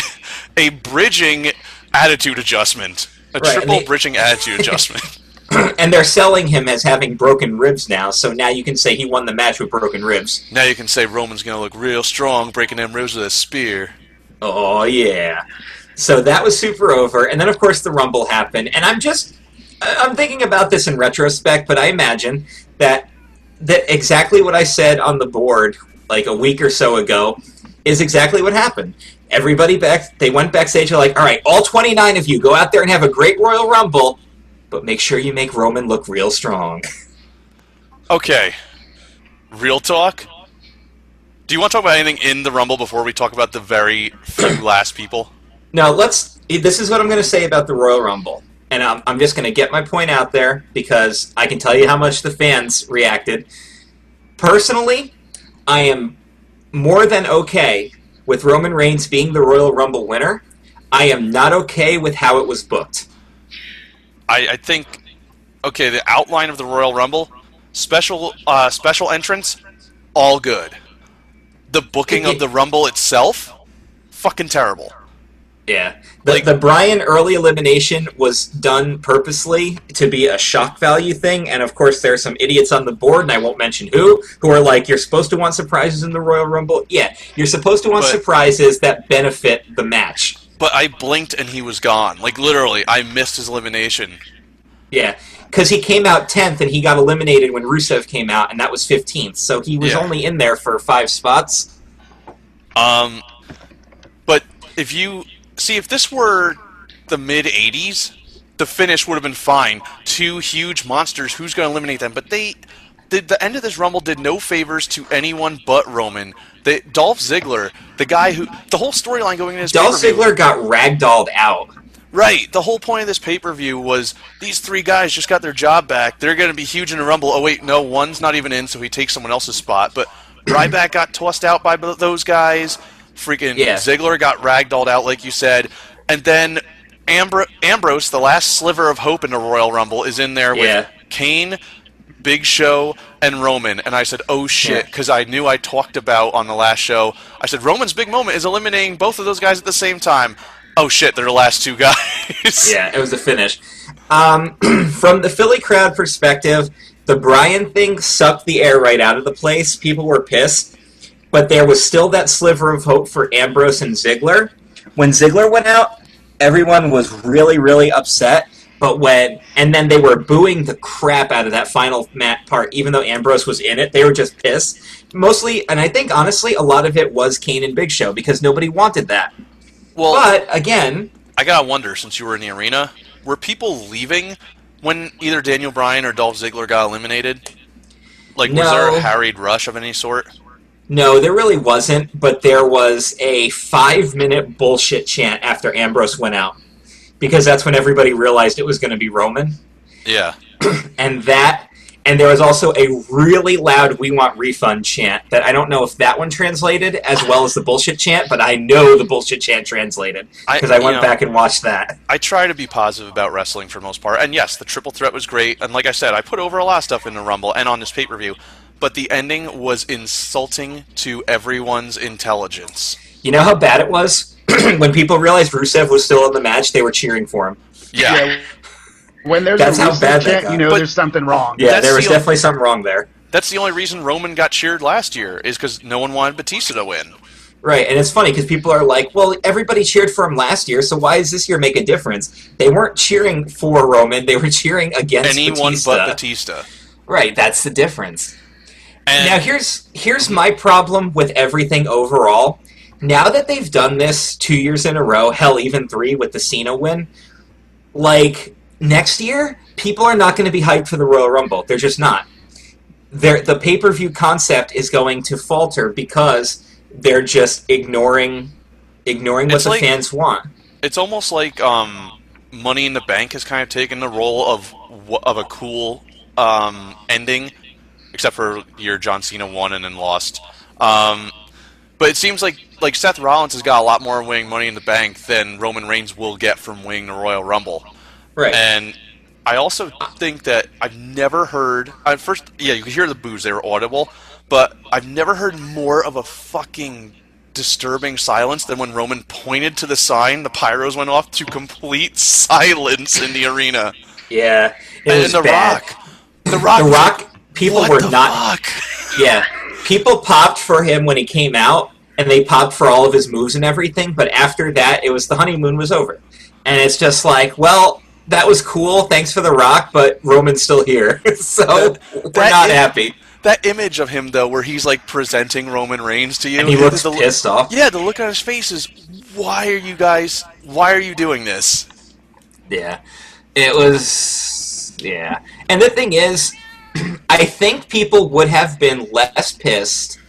a bridging attitude adjustment, a Right, triple they- bridging attitude adjustment. and they're selling him as having broken ribs now, so now you can say he won the match with broken ribs. now you can say Roman's gonna look real strong, breaking them ribs with a spear. Oh yeah. So that was super over, and then of course the Rumble happened, and I'm just I'm thinking about this in retrospect, but I imagine that that exactly what I said on the board like a week or so ago is exactly what happened. Everybody back they went backstage they're like, all right, all 29 of you go out there and have a great Royal Rumble, but make sure you make Roman look real strong. Okay, real talk. Do you want to talk about anything in the Rumble before we talk about the very few last people? Now let's. This is what I'm going to say about the Royal Rumble, and I'm, I'm just going to get my point out there because I can tell you how much the fans reacted. Personally, I am more than okay with Roman Reigns being the Royal Rumble winner. I am not okay with how it was booked. I, I think okay, the outline of the Royal Rumble, special uh, special entrance, all good. The booking of the Rumble itself, fucking terrible. Yeah. The, Like- the Bryan early elimination was done purposely to be a shock value thing, and of course there are some idiots on the board, and I won't mention who, who are like, you're supposed to want surprises in the Royal Rumble? Yeah, you're supposed to want But- surprises that benefit the match. But I blinked and he was gone. Like literally, I missed his elimination. Yeah. Because he came out 10th and he got eliminated when Rusev came out, and that was 15th. So he was Yeah. only in there for five spots. Um, but if you see, if this were the mid '80s, the finish would have been fine. Two huge monsters. Who's going to eliminate them? But they, the, the end of this Rumble did no favors to anyone but Roman. The Dolph Ziggler, the guy who the whole storyline going into this Dolph pay-per-view- Ziggler got ragdolled out. Right. The whole point of this pay per view was these three guys just got their job back. They're going to be huge in a Rumble. Oh, wait, no, one's not even in, so he takes someone else's spot. But Ryback got tossed out by those guys. Freaking Yeah. Ziggler got ragdolled out, like you said. And then Ambro- Ambrose, the last sliver of hope in the Royal Rumble, is in there with Yeah. Kane, Big Show and Roman, and I said, "Oh shit," because I knew I talked about on the last show. I said Roman's big moment is eliminating both of those guys at the same time. Oh shit, they're the last two guys. Yeah, it was a finish. Um, from the Philly crowd perspective, the Bryan thing sucked the air right out of the place. People were pissed, but there was still that sliver of hope for Ambrose and Ziggler. When Ziggler went out, everyone was really, really upset. But when and then they were booing the crap out of that final mat part, even though Ambrose was in it, they were just pissed. Mostly, and I think honestly, a lot of it was Kane and Big Show because nobody wanted that. Well, But again, I gotta wonder, since you were in the arena, were people leaving when either Daniel Bryan or Dolph Ziggler got eliminated? Like, was there a harried rush of any sort? No, there really wasn't, but there was a five minute bullshit chant after Ambrose went out. Because that's when everybody realized it was going to be Roman. Yeah. And that, and there was also a really loud We Want Refund chant that I don't know if that one translated as well as the bullshit chant, but I know the bullshit chant translated. Because I, you went know, back and watched that. I try to be positive about wrestling for the most part. And yes, the triple threat was great. And like I said, I put over a lot of stuff in the Rumble and on this pay per view. But the ending was insulting to everyone's intelligence. You know how bad it was? when people realized Rusev was still in the match, they were cheering for him. Yeah. When there's That's a how bad that chant, got. you know But- there's something wrong. Yeah, That's there was the only- definitely something wrong there. That's the only reason Roman got cheered last year, is because no one wanted Batista to win. Right, and it's funny because people are like, "Well, everybody cheered for him last year, so why does this year make a difference?" They weren't cheering for Roman; they were cheering against Anyone Batista. but Batista. Right, that's the difference. And Now, here's here's my problem with everything overall. Now that they've done this two years in a row, hell, even three with the Cena win, like next year, people are not going to be hyped for the Royal Rumble. They're just not. They're, the pay per view concept is going to falter because they're just ignoring ignoring what It's the like- fans want. it's almost like um, Money in the Bank has kind of taken the role of of a cool um, ending, except for your John Cena won and then lost. Um, but it seems like like Seth Rollins has got a lot more winning Money in the Bank than Roman Reigns will get from winning the Royal Rumble. Right. And I also think that I've never heard. At first, yeah, you could hear the boos; they were audible. But I've never heard more of a fucking disturbing silence than when Roman pointed to the sign. The pyros went off to complete silence in the arena. yeah. It and was The bad. Rock, The Rock, The Rock, like, people what were the not Fuck? Yeah, people popped for him when he came out, and they popped for all of his moves and everything. But after that, it was the honeymoon was over, and it's just like, well, that was cool. Thanks for the rock, but Roman's still here, so we're that not is- happy. That image of him though, where he's like presenting Roman Reigns to you, And he looks the, pissed off. Yeah, the look on his face is, why are you guys? Why are you doing this? Yeah, it was. Yeah, and the thing is, I think people would have been less pissed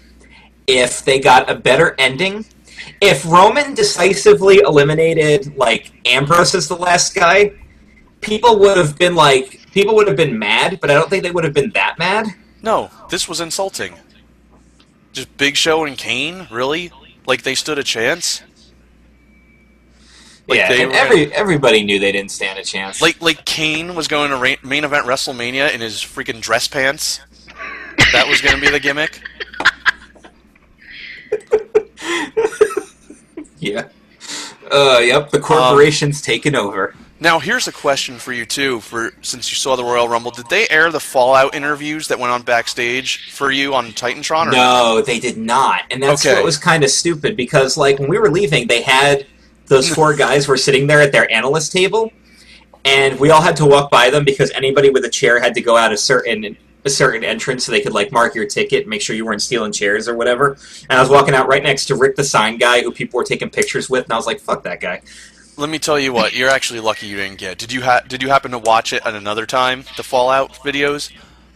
if they got a better ending. If Roman decisively eliminated like Ambrose as the last guy, people would have been like people would have been mad, but I don't think they would have been that mad. No, this was insulting. Just Big Show and Kane, really? Like they stood a chance? Like yeah, they and were every everybody knew they didn't stand a chance. Like like Kane was going to ra- main event WrestleMania in his freaking dress pants. That was going to be the gimmick. yeah, uh, yep, the corporation's taken over. Now here's a question for you too. For since you saw the Royal Rumble, did they air the Fallout interviews that went on backstage for you on Titantron? Or No, they did not, and that's Okay. what was kind of stupid because, like, when we were leaving, they had those four guys were sitting there at their analyst table, and we all had to walk by them because anybody with a chair had to go out a certain a certain entrance so they could like mark your ticket, make sure you weren't stealing chairs or whatever. And I was walking out right next to Rick the sign guy, who people were taking pictures with, and I was like, "Fuck that guy." Let me tell you what. You're actually lucky you didn't get. Did you ha- Did you happen to watch it at another time? The Fallout videos.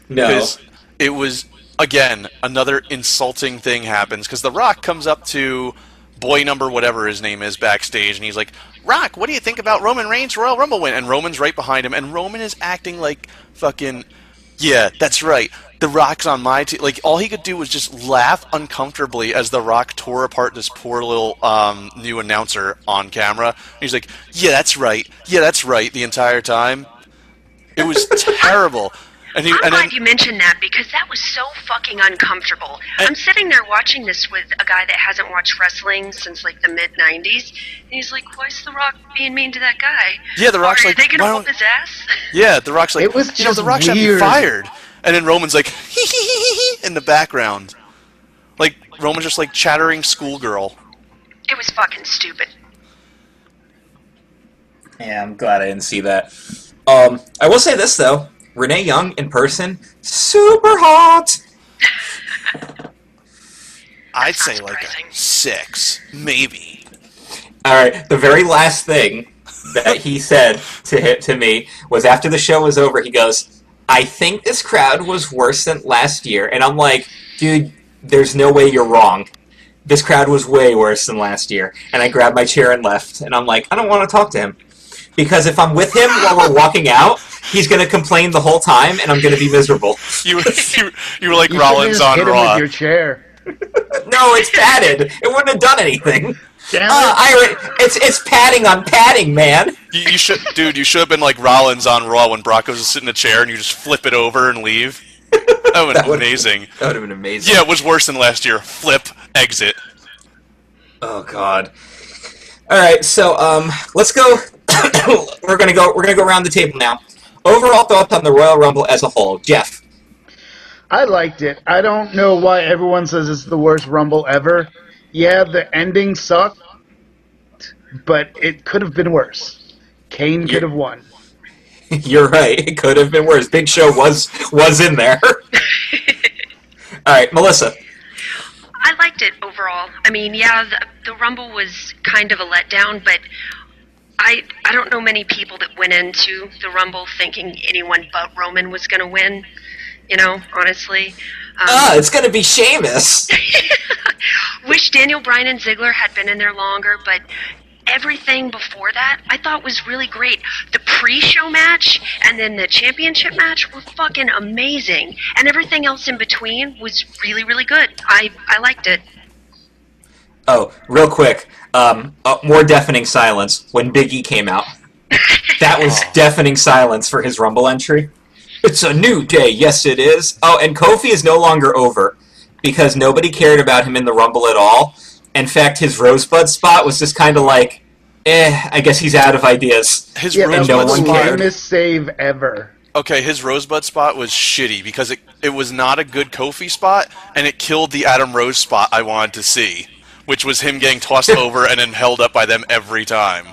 No, because it was again another insulting thing happens because the rock comes up to boy number whatever his name is backstage and he's like rock what do you think about roman reigns royal rumble win? And roman's right behind him and roman is acting like fucking yeah that's right. The rock's on my team like all he could do was just laugh uncomfortably as the rock tore apart this poor little um, new announcer on camera. He's like yeah that's right. Yeah that's right the entire time. It was terrible. And he I'm and glad then you mentioned that because that was so fucking uncomfortable. I'm sitting there watching this with a guy that hasn't watched wrestling since like the mid '90s, and he's like, "Why's The Rock being mean to that guy?" Yeah, The Rock's Are like, they gonna "Why whoop his ass?" yeah, the Rock's like, It was you know, the Rock should be fired. And then Roman's like, hee hee hee hee hee in the background, like Roman's just like chattering schoolgirl. It was fucking stupid. Yeah, I'm glad I didn't see that. Um, I will say this though: Renee Young in person, super hot. I'd say like surprising. a six, maybe. All right, the very last thing that he said to hit to me was after the show was over. He goes, "I think this crowd was worse than last year," and I'm like, "Dude, there's no way you're wrong." This crowd was way worse than last year. And I grabbed my chair and left. And I'm like, I don't want to talk to him. Because if I'm with him while we're walking out, he's going to complain the whole time and I'm going to be miserable. You you, you were like You Rollins on hit him Raw. with your chair. No, it's padded. It wouldn't have done anything. Damn Uh, it. I, it's, it's padding on padding, man. You, you should, dude. You should have been like Rollins on Raw when Brock was sitting in a chair and you just flip it over and leave. That would That be would've- amazing. That would have been amazing. Yeah, it was worse than last year. Flip, exit. Oh God. All right, so um, let's go. We're gonna go. We're gonna go around the table now. Overall thoughts on the Royal Rumble as a whole, Jeff. I liked it. I don't know why everyone says it's the worst Rumble ever. Yeah, the ending sucked, but it could have been worse. Kane could have won. You're right. It could have been worse. Big Show was was in there. All right, Melissa. I liked it overall. I mean, yeah, the, the Rumble was kind of a letdown, but I I don't know many people that went into the Rumble thinking anyone but Roman was going to win. You know, honestly. Um, Ah, it's gonna be Sheamus. Wish Daniel Bryan and Ziggler had been in there longer, but everything before that I thought was really great. The pre-show match and then the championship match were fucking amazing, and everything else in between was really really good. I I liked it. Oh, real quick. Um, uh, more deafening silence when Big E came out. That was deafening silence for his Rumble entry. It's a new day. Yes, it is. Oh, and Kofi is no longer over because nobody cared about him in the Rumble at all. In fact, his Rosebud spot was just kind of like, eh, I guess he's out of ideas. His Yeah, that was no one the cared. lamest save ever. Okay, his rosebud spot was shitty because it it was not a good Kofi spot, and it killed the Adam Rose spot I wanted to see, which was him getting tossed over and then held up by them every time.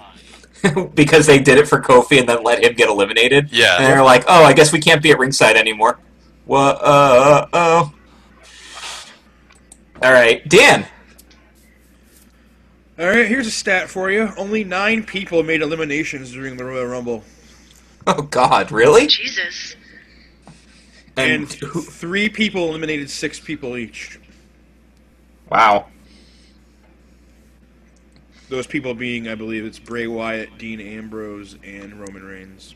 because they did it for Kofi and then let him get eliminated. Yeah. And they're like, oh, I guess we can't be at ringside anymore. What? Uh, oh. All right, Dan. All right, here's a stat for you. Only nine people made eliminations during the Royal Rumble, Oh God, really? Jesus. and who- three people eliminated six people each. wow. Those people being, I believe, it's Bray Wyatt, Dean Ambrose, and Roman Reigns.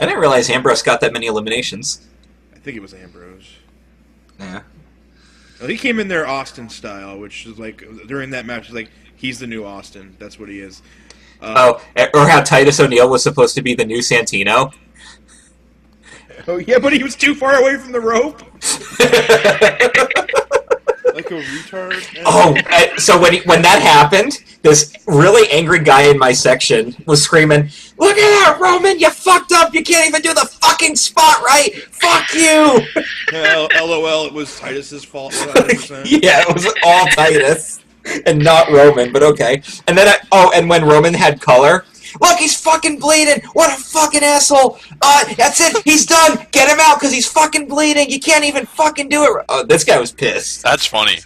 I didn't realize Ambrose got that many eliminations. I think it was Ambrose. Yeah. Well, he came in there Austin style, which is like during that match, like he's the new Austin. That's what he is. Uh, Oh, eh, or how Titus O'Neil was supposed to be the new Santino. oh, yeah, but he was too far away from the rope, like a retard. Oh, so when he, when that happened, this really angry guy in my section was screaming, "Look at that, Roman! You fucked up! You can't even do the fucking spot right! Fuck you!" L- LOL, it was Titus's fault. 100%. yeah, it was all Titus and not Roman, but okay. And then I, oh, and when Roman had color, look, he's fucking bleeding. What a fucking asshole. Uh, that's it. He's done. Get him out because he's fucking bleeding. You can't even fucking do it. Oh, this guy was pissed. That's funny.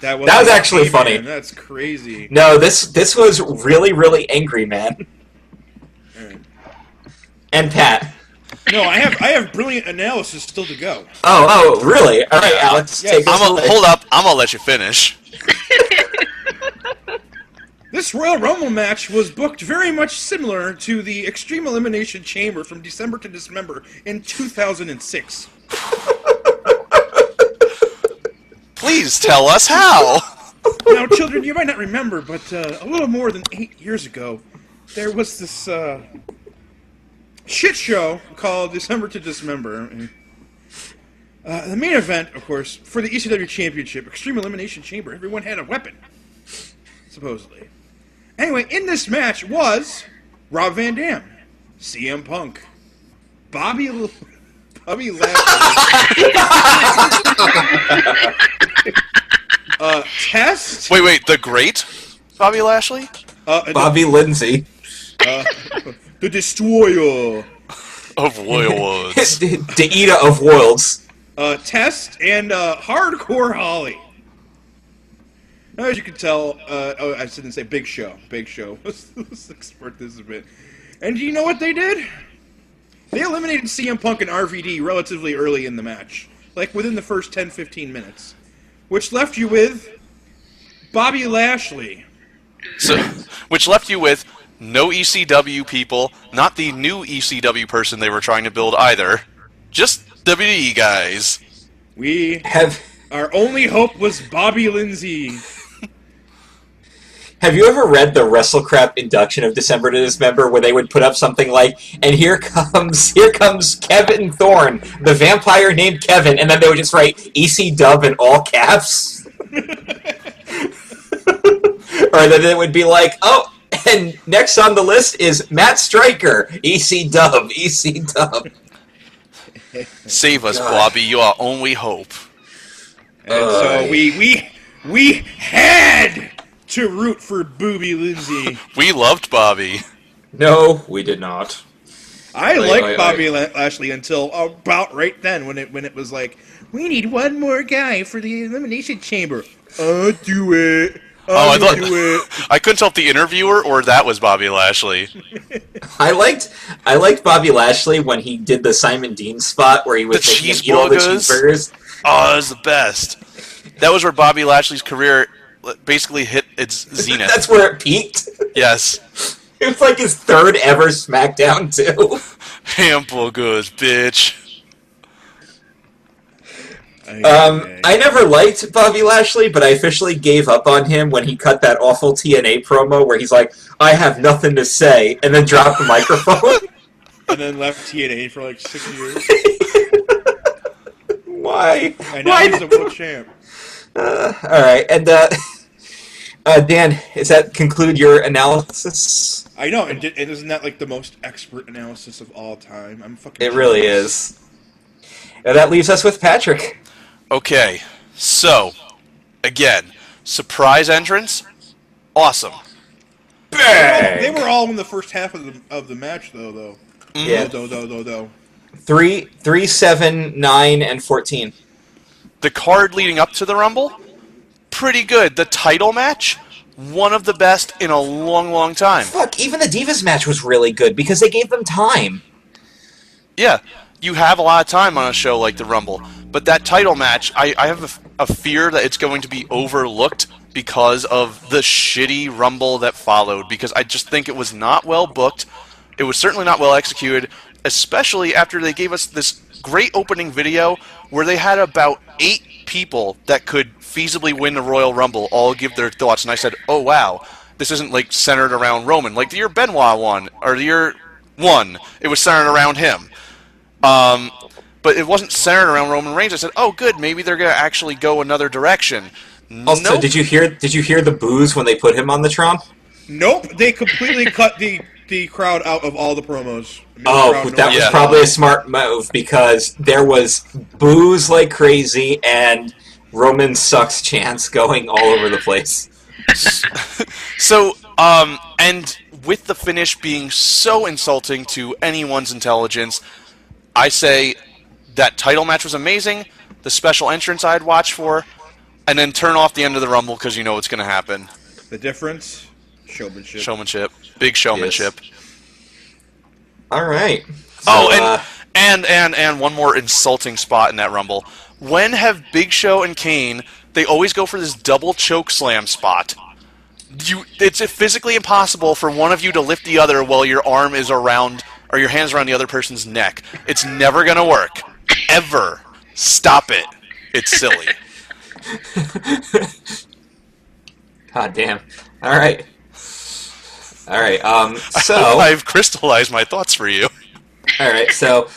That was, That was actually Hey, funny. man, That's crazy. No, this this was really really angry, man. Alright. And Pat. No, I have I have brilliant analysis still to go. Oh, oh, really? All right, Alex, Yeah, take I'm a, away. hold up. I'm gonna let you finish. This Royal Rumble match was booked very much similar to the Extreme Elimination Chamber from December to December in 2006. Please tell us how. now, children, you might not remember, but uh, a little more than eight years ago, there was this uh, shit show called December to Dismember. Uh, the main event, of course, for the ECW Championship, Extreme Elimination Chamber. Everyone had a weapon, supposedly. Anyway, in this match was Rob Van Dam, CM Punk, Bobby L- Bobby Lashley, uh, Test, Wait, wait, the great Bobby Lashley? uh, Bobby Lindsay. uh, the Destroyer. Of Royalwoods. Deida of Worlds. uh, Test and uh, Hardcore Holly. Now, as you can tell, uh, oh, I didn't say Big Show. Big Show was was expert this bit. And do you know what they did? They eliminated CM Punk and RVD relatively early in the match, like within the first 10 15 minutes, which left you with Bobby Lashley. So, which left you with no ECW people, not the new ECW person they were trying to build either. Just WWE guys. We Have our only hope was Bobby Lindsay. Have you ever read the WrestleCrap induction of December to Dismember where they would put up something like, and here comes here comes Kevin Thorn, the vampire named Kevin, and then they would just write EC dub in all caps? or then it would be like, oh, and next on the list is Matt Striker, EC dub, EC dub. Save us, God. Bobby. You are only hope. And so we we we had to root for Booby Lindsay. We loved Bobby. No, we did not. I Aye, liked aye, Bobby La- Lashley until about right then when it when it was like we need one more guy for the elimination chamber. I'll do it. Oh, I thought do it. I couldn't tell if the interviewer or that was Bobby Lashley. I liked I liked Bobby Lashley when he did the Simon Dean spot where he was The making him eat all the cheeseburgers? cheeseburgers. Oh, that was the best. That was where Bobby Lashley's career basically hit its zenith. That's where it peaked. yes. It was like his third ever SmackDown too. Hamburgers, bitch. Um, I never liked Bobby Lashley, but I officially gave up on him when he cut that awful TNA promo where he's like, "I have nothing to say," and then dropped the microphone. and then left TNA for like six years. Why? And now Why? he's the world champ. Uh, all right, and uh, uh, Dan, does that conclude your analysis? I know, and, and isn't that like the most expert analysis of all time? I'm fucking. It really is. And that leaves us with Patrick. Okay, so again, surprise entrance, awesome. Bang! They were all in the first half of the of the match, though. Though. Yeah. Though. Though. Though. Though. Three, three, seven, nine, and fourteen. The card leading up to the Rumble, pretty good. The title match, one of the best in a long, long time. Fuck, even the Divas match was really good because they gave them time. Yeah, you have a lot of time on a show like the Rumble, but that title match, I, I have a fear that it's going to be overlooked because of the shitty Rumble that followed. Because I just think it was not well booked. It was certainly not well executed, especially after they gave us this great opening video where they had about eight people that could feasibly win the Royal Rumble all give their thoughts, and I said, "Oh wow, this isn't like centered around Roman like the year Benoit won or the year one. It was centered around him." Um, but it wasn't centered around Roman Reigns. I said, "Oh, good, maybe they're gonna actually go another direction." Also, Nope. did you hear? Did you hear the boos when they put him on the Trump? Nope. They completely cut the the crowd out of all the promos. Made the Oh, that was Yeah. probably a smart move because there was boos like crazy and Roman sucks chants going all over the place. So, um, and with the finish being so insulting to anyone's intelligence, I say that title match was amazing. The special entrance I'd watch for, and then turn off the end of the Rumble because you know what's going to happen. The difference, showmanship. Showmanship, big showmanship. All right. Oh, and, uh, and and and one more insulting spot in that Rumble. When have Big Show and Kane? They always go for this double choke slam spot. You, it's physically impossible for one of you to lift the other while your arm is around or your hands around the other person's neck. It's never gonna work, ever. Stop it. It's silly. God damn. All right. All right. Um. So. I've crystallized my thoughts for you. All right, so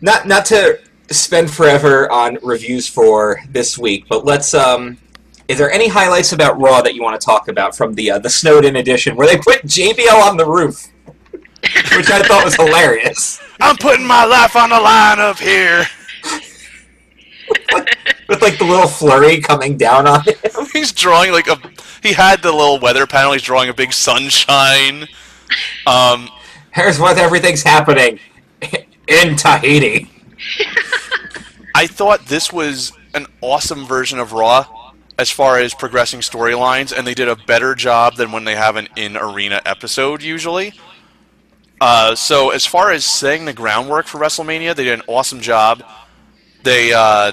not not to spend forever on reviews for this week, but let's. Um, is there any highlights about Raw that you want to talk about from the uh, the Snowden edition, where they put JBL on the roof, which I thought was hilarious, I'm putting my life on the line up here. With like the little flurry coming down on him. He's drawing like a. He had the little weather panel. He's drawing a big sunshine. Um, Here's what everything's happening in Tahiti. I thought this was an awesome version of Raw as far as progressing storylines, and they did a better job than when they have an in arena episode usually. Uh, so, as far as setting the groundwork for WrestleMania, they did an awesome job. They, uh,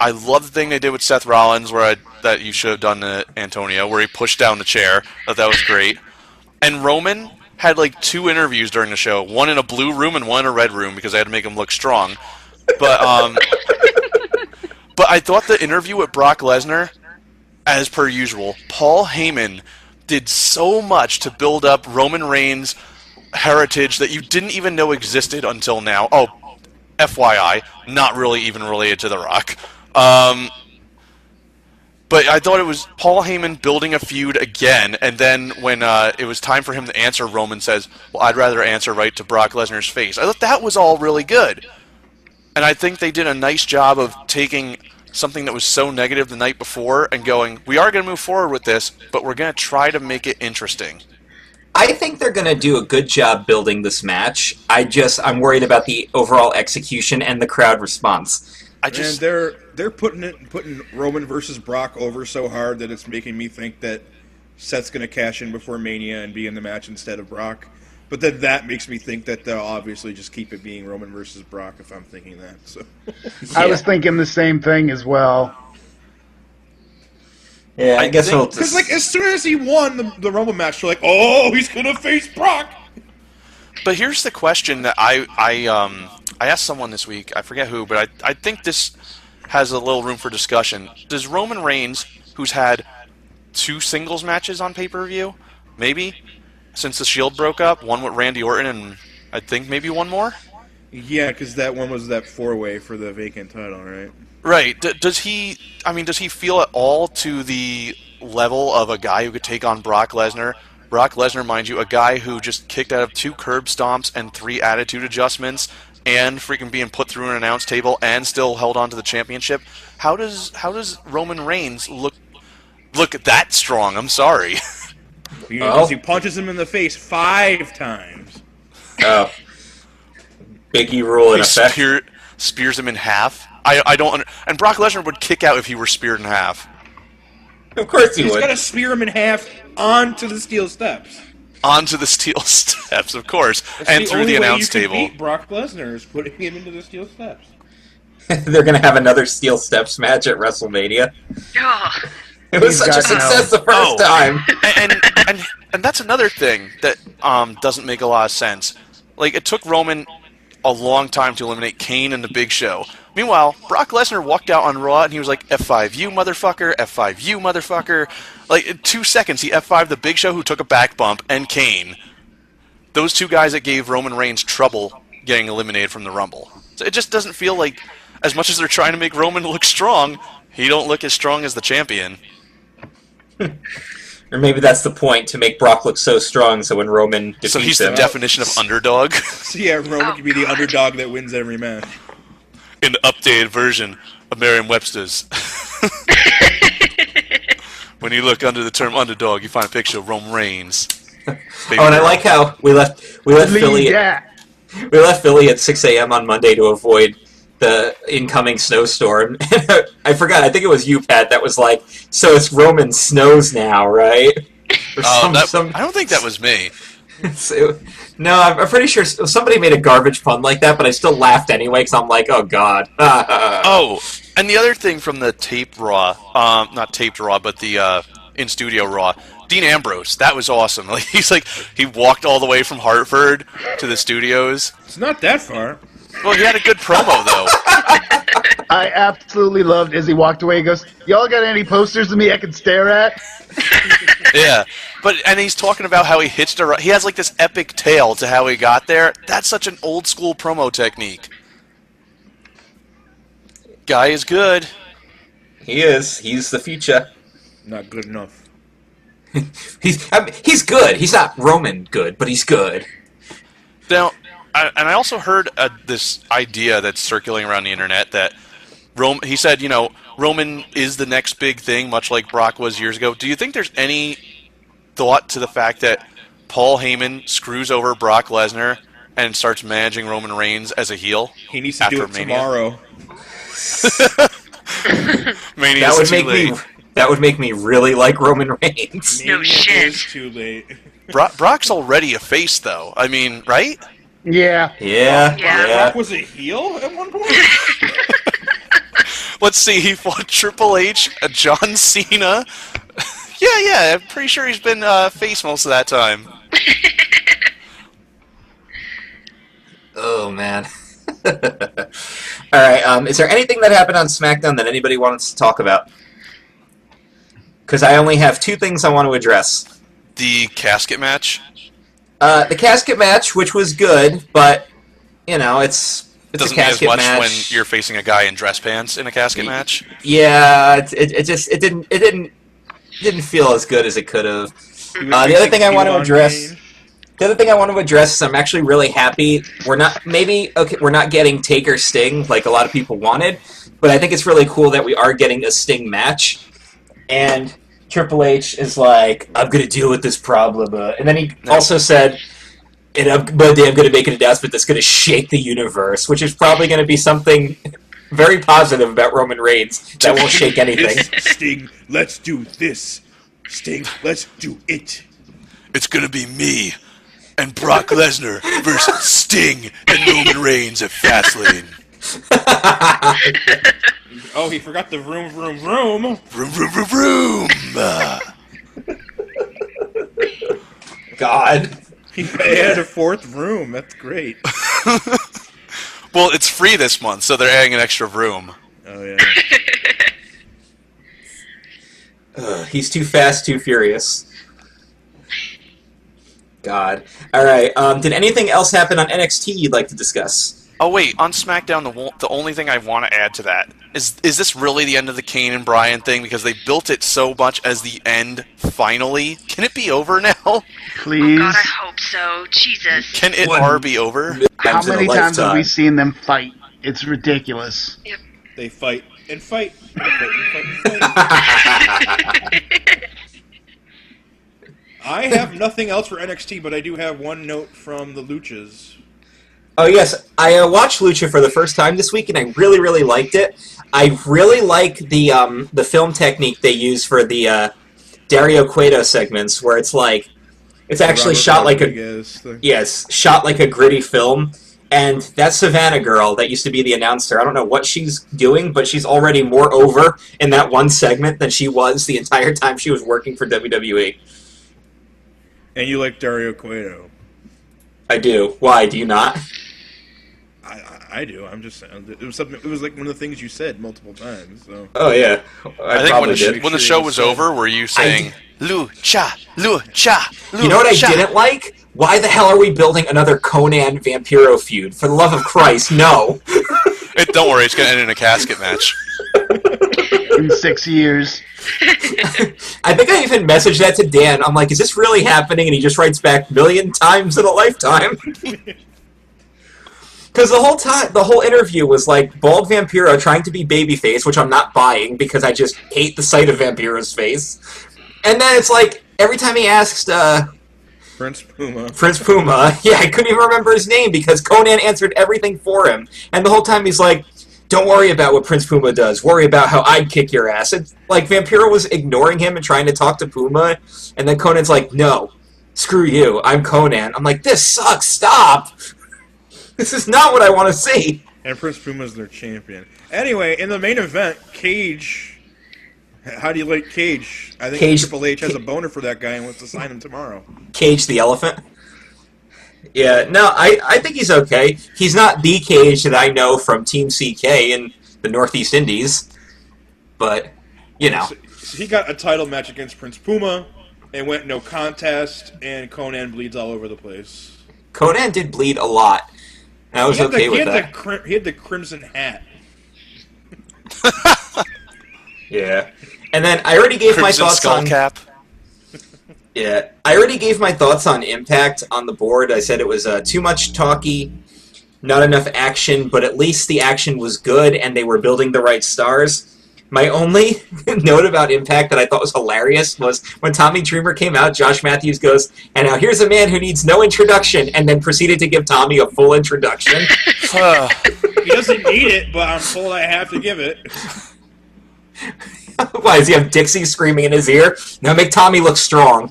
I love the thing they did with Seth Rollins, where I, that you should have done to Antonio, where he pushed down the chair. Thought that was great. And Roman had like two interviews during the show, one in a blue room and one in a red room because I had to make him look strong. But um, but I thought the interview with Brock Lesnar, as per usual, Paul Heyman did so much to build up Roman Reigns' heritage that you didn't even know existed until now. Oh, FYI, not really even related to The Rock. Um, but I thought it was Paul Heyman building a feud again, and then when uh, it was time for him to answer, Roman says, "Well, I'd rather answer right to Brock Lesnar's face." I thought that was all really good, and I think they did a nice job of taking something that was so negative the night before and going, "We are going to move forward with this, but we're going to try to make it interesting." I think they're going to do a good job building this match. I just I'm worried about the overall execution and the crowd response. I And just they're they're putting it putting Roman versus Brock over so hard that it's making me think that Seth's going to cash in before Mania and be in the match instead of Brock. But then that makes me think that they'll obviously just keep it being Roman versus Brock if I'm thinking that. So I was thinking the same thing as well. Yeah, I, I guess think- we'll because just. like as soon as he won the, the Rumble match, they're like, oh, he's going to face Brock. But here's the question that I I um I asked someone this week. I forget who, but I I think this has a little room for discussion. Does Roman Reigns, who's had two singles matches on pay per view, maybe since the Shield broke up, one with Randy Orton and I think maybe one more. Yeah, because that one was that four way for the vacant title, right? Right. D- does he? I mean, does he feel at all to the level of a guy who could take on Brock Lesnar? Brock Lesnar, mind you, a guy who just kicked out of two curb stomps and three attitude adjustments, and freaking being put through an announce table, and still held on to the championship. How does how does Roman Reigns look look that strong? I'm sorry. Because Well- he punches him in the face five times. Uh, oh. Biggie rule in he effect. spear, spears him in half. I I don't. Under, and Brock Lesnar would kick out if he were speared in half. Of course he would. He's would. got to spear him in half onto the steel steps. Onto the steel steps, of course, That's and through only the way announce you can table. Beat Brock Lesnar is putting him into the steel steps. They're going to have another steel steps match at WrestleMania. Ugh. It was He's such a got no- success the first Oh. time. and, and and and that's another thing that um, doesn't make a lot of sense. Like it took Roman a long time to eliminate Kane and the Big Show. Meanwhile, Brock Lesnar walked out on Raw and he was like, "F5 you motherfucker, F5 you motherfucker." Like in two seconds, he F5 the Big Show who took a back bump and Kane. Those two guys that gave Roman Reigns trouble getting eliminated from the Rumble. So it just doesn't feel like, as much as they're trying to make Roman look strong, he don't look as strong as the champion. Or maybe that's the point to make Brock look so strong so when Roman defeats So he's him. the definition of underdog. So yeah, Roman could be the underdog that wins every match. In the updated version of Merriam-Webster's. when you look under the term underdog, you find a picture of Roman Reigns. oh, and I like how we left we left Philly Lead at, we left Philly at 6 a.m. on Monday to avoid the incoming snowstorm. I forgot. I think it was you, Pat. That was like, so it's Roman snows now, right? Oh, or Oh, some- that- some- I don't think that was me. So- no, I'm, I'm pretty sure somebody made a garbage pun like that, but I still laughed anyway because I'm like, oh god. Oh, and the other thing from the taped Raw, um, not taped Raw, but the uh, in studio Raw, Dean Ambrose, that was awesome. Like he's like he walked all the way from Hartford to the studios. It's not that far. Well, he had a good promo though. I absolutely loved as he walked away. He goes, "Y'all got any posters of me I can stare at?" Yeah, but and he's talking about how he hitched a. ri- He has like this epic tale to how he got there. That's such an old school promo technique. Guy is good. He is. He's the future. Not good enough. He's I mean, he's good. He's not Roman good, but he's good. Now, I, and I also heard uh, this idea that's circulating around the internet that Rome. He said, you know, Roman is the next big thing, much like Brock was years ago. Do you think there's any thought to the fact that Paul Heyman screws over Brock Lesnar and starts managing Roman Reigns as a heel? He needs to do it Mania. tomorrow. Mania That is would too make late. me. That would make me really like Roman Reigns. No shit. too late. Bro- Brock's already a face, though. I mean, right? Yeah. Yeah, Yeah. yeah. Brock was a heel at one point. Let's see. He fought Triple H, uh, John Cena. yeah, yeah. I'm pretty sure he's been uh, face most of that time. Oh man. All right. Um, is there anything that happened on SmackDown that anybody wants to talk about? Because I only have two things I want to address. The casket match. Uh, the casket match, which was good, but you know, it's it's doesn't a mean as much match. when you're facing a guy in dress pants in a casket Ye- match. Yeah, it, it, it just it didn't it didn't didn't feel as good as it could have. Uh, the other thing I want to address- Kane. The other thing I want to address is I'm actually really happy we're not maybe okay we're not getting Taker Sting like a lot of people wanted, but I think it's really cool that we are getting a Sting match. And Triple H is like, I'm gonna deal with this problem, uh, and then he No. also said, "And I'm, Monday I'm gonna make an announcement that's gonna shake the universe," which is probably gonna be something very positive about Roman Reigns that won't shake anything. Sting, let's do this. Sting, let's do it. It's gonna be me and Brock Lesnar versus Sting and Roman Reigns at Fastlane. Oh, he forgot the room, room, room. Room, room, room, vroom. Uh, God. He added a fourth room. That's great. well, it's free this month, so they're adding an extra room. Oh yeah. Ugh, he's too fast, too furious. God. All right. Um, did anything else happen on NXT you'd like to discuss? Oh wait, on SmackDown, the the only thing I want to add to that is is this really the end of the Kane and Bryan thing? Because they built it so much as the end. Finally, can it be over now? Oh Please. God, I hope so. Jesus. Can it What? Be over? How Times in a many times have we seen them fight? It's ridiculous. Yep. They fight and fight and fight and fight and fight. I have nothing else for NXT, but I do have one note from the Luchas. Oh yes, I uh, watched Lucha for the first time this week, and I really, really liked it. I really like the um, the film technique they use for the uh, Dario Cueto segments, where it's like it's actually Robert shot like a thing. yes, shot like a gritty film. And that Savannah girl that used to be the announcer, I don't know what she's doing, but she's already more over in that one segment than she was the entire time she was working for WWE. And you like Dario Cueto. I do. Why do you not? I, I, I do. I'm just saying. It was something. It was like one of the things you said multiple times. So Oh yeah, I, I, think when the, did. when the show was said. over, were you saying Lucha, Lucha, Lucha? You know what I didn't like? Why the hell are we building another Konnan Vampiro feud? For the love of Christ, no. It, don't worry, it's gonna end in a casket match. In six years. I think I even messaged that to Dan. I'm like, is this really happening? And he just writes back, million times in a lifetime. Because the whole time, the whole interview was like bald Vampiro trying to be babyface, which I'm not buying because I just hate the sight of Vampiro's face. And then it's like every time he asks uh, Prince Puma. Prince Puma, yeah, I couldn't even remember his name because Konnan answered everything for him. And the whole time he's like, don't worry about what Prince Puma does. Worry about how I'd kick your ass. And, like, Vampiro was ignoring him and trying to talk to Puma. And then Konnan's like, no, screw you. I'm Conan. I'm like, this sucks. Stop. This is not what I want to see. And Prince Puma's their champion. Anyway, in the main event, Cage. How do you like Cage? I think Cage- Triple H has a boner for that guy and wants to sign him tomorrow. Cage the elephant. Yeah, no, I, I think he's okay. He's not the Cage that I know from Team CK in the Northeast Indies. But, you know. So, so he got a title match against Prince Puma. and went no contest, and Konnan bleeds all over the place. Konnan did bleed a lot. And I was he had okay the, with he had that. The, crim- he had the crimson hat. Yeah. And then I already gave my thoughts skull on cap. Yeah, I already gave my thoughts on Impact on the board. I said it was uh, too much talky, not enough action, but at least the action was good and they were building the right stars. My only note about Impact that I thought was hilarious was when Tommy Dreamer came out, Josh Matthews goes, and now here's a man who needs no introduction, and then proceeded to give Tommy a full introduction. Uh, He doesn't need it, but I'm told I have to give it. Why, does he have Dixie screaming in his ear? Now make Tommy look strong.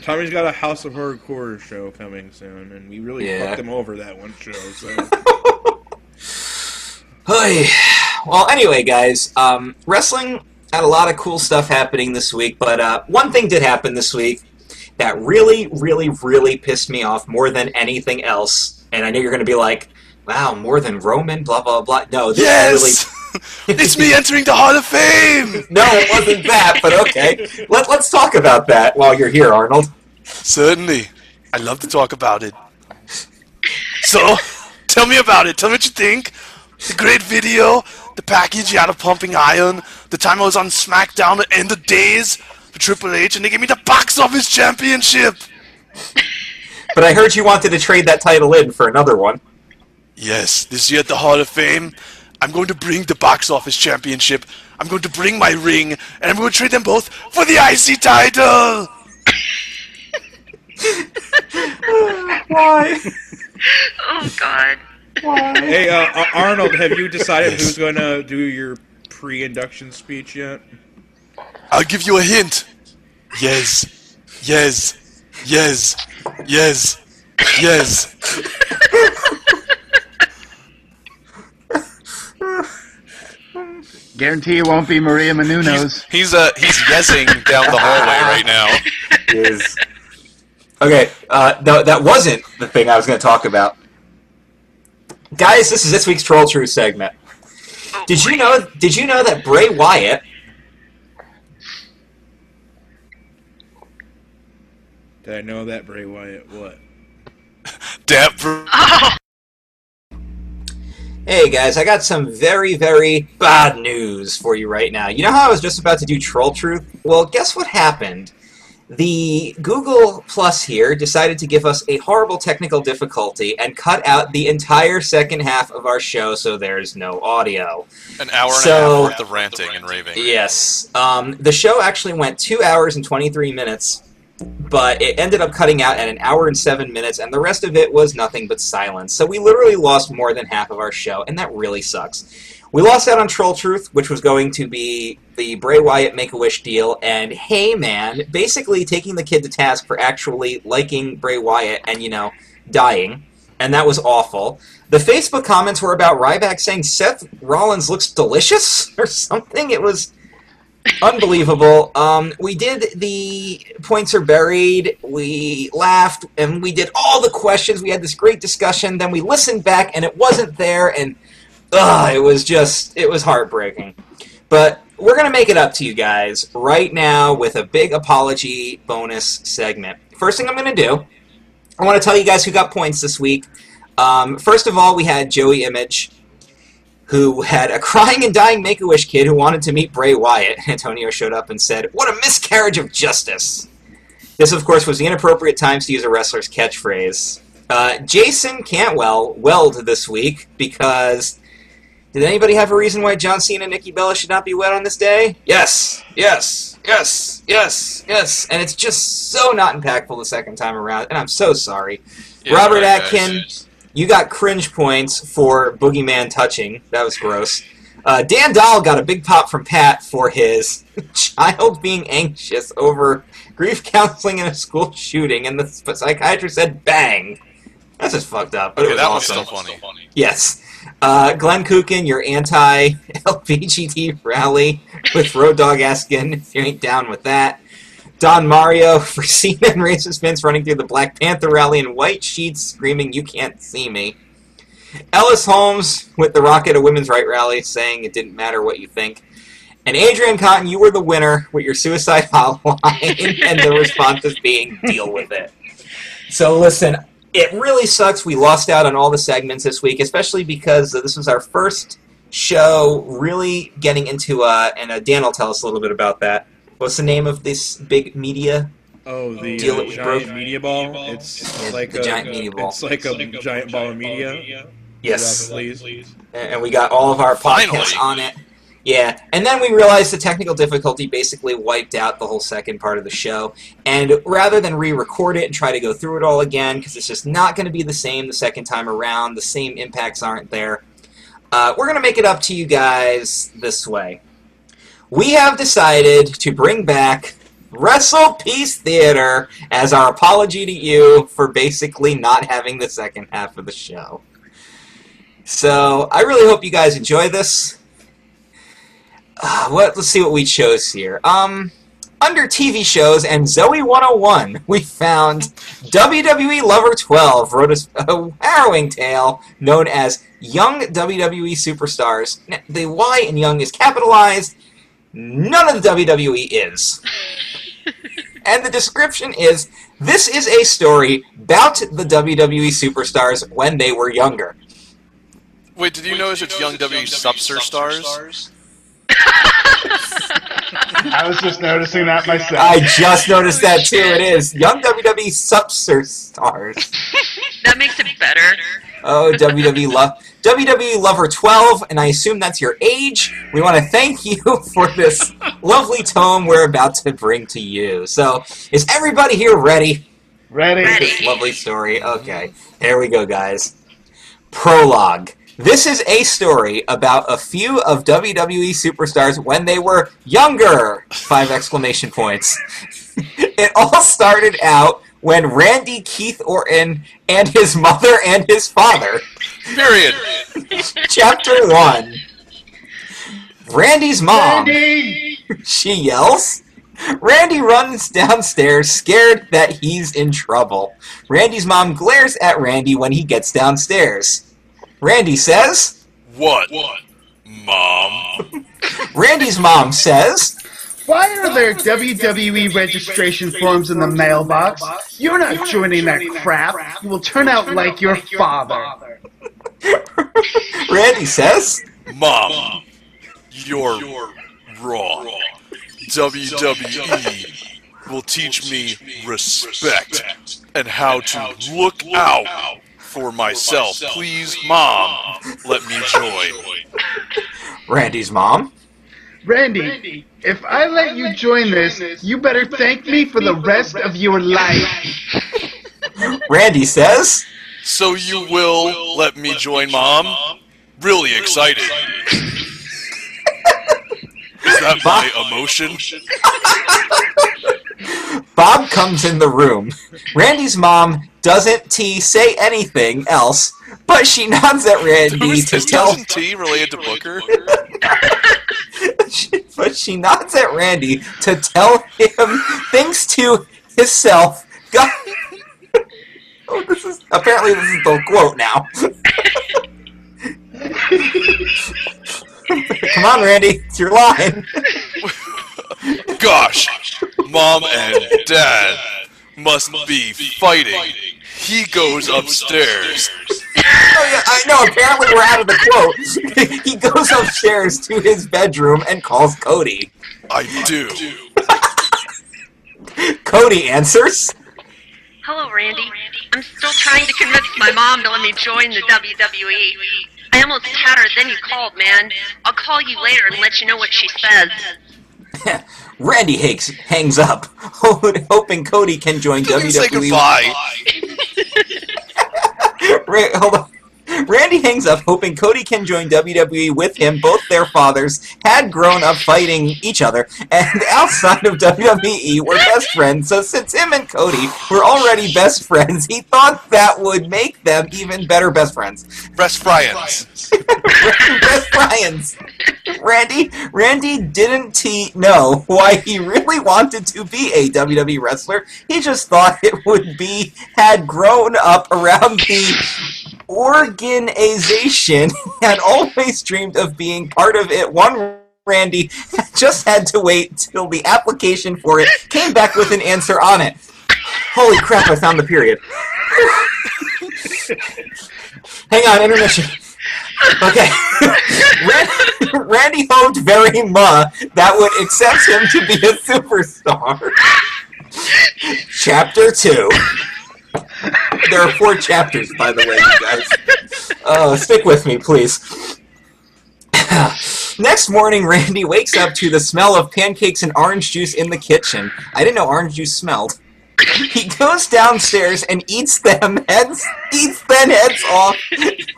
Tommy's got a House of Hardcore show coming soon, and we really Yeah. fucked him over that one show. So Hey. Well, anyway, guys, um, wrestling had a lot of cool stuff happening this week, but uh, one thing did happen this week that really, really, really pissed me off more than anything else. And I know you're going to be like, "Wow, more than Roman?" Blah blah blah. No, this yes! it's me entering the Hall of Fame! No, it wasn't that. But okay, Let, let's talk about that while you're here, Arnold. Certainly. I love to talk about it. So, tell me about it. Tell me what you think. The great video, the package you had of Pumping Iron, the time I was on SmackDown at End of Days for Triple H, and they gave me the Box Office Championship. But I heard you wanted to trade that title in for another one. Yes, this year at the Hall of Fame, I'm going to bring the Box Office Championship, I'm going to bring my ring, and I'm going to trade them both for the IC title! Why? Oh God. Hey, uh, Arnold, have you decided who's going to do your pre-induction speech yet? I'll give you a hint. Yes. Yes. Yes. Yes. Yes. Guarantee it won't be Maria Menounos. He's uh he's yezzing down the hallway right now. is okay. Uh, no, that wasn't the thing I was going to talk about. Guys, this is this week's Troll Truth segment. Did you know? Did you know that Bray Wyatt? Did I know that Bray Wyatt? What? Dapper. Hey guys, I got some very, very bad news for you right now. You know how I was just about to do Troll Truth? Well, guess what happened? The Google Plus here decided to give us a horrible technical difficulty and cut out the entire second half of our show so there's no audio. An hour and So- a half worth of ranting and raving. Yes. Um, the show actually went two hours and 23 minutes, but it ended up cutting out at an hour and seven minutes, and the rest of it was nothing but silence. So we literally lost more than half of our show, and that really sucks. We lost out on Troll Truth, which was going to be the Bray Wyatt Make a Wish deal, and Heyman basically taking the kid to task for actually liking Bray Wyatt and, you know, dying. And that was awful. The Facebook comments were about Ryback saying Seth Rollins looks delicious or something. It was unbelievable. Um, we did the points are buried. We laughed and we did all the questions. We had this great discussion. Then we listened back and it wasn't there, and ugh, it was just it was heartbreaking. But we're gonna make it up to you guys right now with a big apology bonus segment. First thing I'm gonna do, I want to tell you guys who got points this week. Um, first of all, we had Joey Image who had a crying and dying Make a Wish kid who wanted to meet Bray Wyatt. Antonio showed up and said, What a miscarriage of justice! This, of course, was the inappropriate times to use a wrestler's catchphrase. Uh, Jason Cantwell welled this week because. Did anybody have a reason why John Cena and Nikki Bella should not be wed on this day? Yes, yes, yes, yes, yes. And it's just so not impactful the second time around, and I'm so sorry. Yeah, Robert right, Atkin, you got cringe points for Boogeyman touching. That was gross. Uh, Dan Dahl got a big pop from Pat for his child being anxious over grief counseling in a school shooting, and the psychiatrist said bang. That's just fucked up. But it was that was still funny. Yes. Uh, Glenn Kukin, your anti LBGT rally with Road Dog Askin, if you ain't down with that. Don Mario for Cena and racist Vince running through the Black Panther rally in white sheets screaming, You can't see me. Ellis Holmes with the Rocket a Women's Right rally saying it didn't matter what you think. And Adrian Cotton, you were the winner with your suicide hotline, and the response is being deal with it. So listen, it really sucks we lost out on all the segments this week, especially because this was our first show really getting into, uh, and uh, Dan will tell us a little bit about that. What's the name of this big media? Oh, the Deal uh, it with giant broke- media ball. It's like the a giant media ball. It's like a giant ball of media. Yes. Please. and and we got all of our Finally. podcasts on it. Yeah, and then we realized the technical difficulty basically wiped out the whole second part of the show. And rather than re-record it and try to go through it all again, because it's just not going to be the same the second time around, the same impacts aren't there. Uh, we're going to make it up to you guys this way. We have decided to bring back Wrestle Peace Theater as our apology to you for basically not having the second half of the show. So I really hope you guys enjoy this. Uh, what? Let's see what we chose here. Um, under TV shows and Zoe 101, we found WWE Lover 12 wrote a harrowing tale known as Young WWE Superstars. The Y in Young is capitalized. None of the WWE is. and the description is this is a story about the WWE superstars when they were younger. Wait, did you notice it's Young W Subser Stars? I was just noticing that myself. I just noticed that too. It is Young WWE Superstars. That makes it better. Oh, WWE Love WWE Lover 12, and I assume that's your age. We want to thank you for this lovely tome we're about to bring to you. So, is everybody here ready? Ready? Ready. This lovely story. Okay, here we go, guys. Prologue. This is a story about a few of WWE superstars when they were younger. Five exclamation points. it all started out when Randy Keith Orton and his mother and his father. Period. Chapter 1. Randy's mom. Randy! She yells. Randy runs downstairs, scared that he's in trouble. Randy's mom glares at Randy when he gets downstairs. Randy says, What? Mom? Randy's mom says, Why are there WWE registration forms in the mailbox? You're not joining that crap. You will turn out like your father. Randy says, Mom, you're wrong. WWE will teach me respect and how to look out for myself. Please, Mom, let me join. Randy's mom, Randy, if I let you join this, you better thank me for the rest of your life. Randy says, So you will let me join, Mom? Really excited. Is that my emotion? Bob comes in the room. Randy's mom doesn't T say anything else, but she nods at Randy to tell Cousin T related to Booker? but she nods at Randy to tell him things to himself. God. Oh, this is apparently this is the quote now. Come on, Randy, it's your line. Gosh, Mom and Dad must be fighting. He goes upstairs. Oh, yeah, I know. Apparently, we're out of the quote. he goes upstairs to his bedroom and calls Cody. I do. Cody answers. Hello, Randy. I'm still trying to convince my mom to let me join the WWE. I almost had her, then you called, man. I'll call you later and let you know what she says. Randy hangs, hangs up, hoping Cody can join Didn't say WWE. goodbye. Ra- hold on. Randy hangs up, hoping Cody can join WWE with him. Both their fathers had grown up fighting each other, and outside of WWE were best friends. So since him and Cody were already best friends, he thought that would make them even better best friends. Best Friends. best friends. Randy, Randy didn't t- know why he really wanted to be a WWE wrestler. He just thought it would be had grown up around the organization, had always dreamed of being part of it one Randy just had to wait till the application for it came back with an answer on it. Holy crap, I found the period. Hang on, intermission. Okay. Ran- Randy hoped very much that would accept him to be a superstar. Chapter 2. There are four chapters, by the way, you guys. Oh, stick with me, please. Next morning, Randy wakes up to the smell of pancakes and orange juice in the kitchen. I didn't know orange juice smelled. He goes downstairs and eats them heads, eats then heads off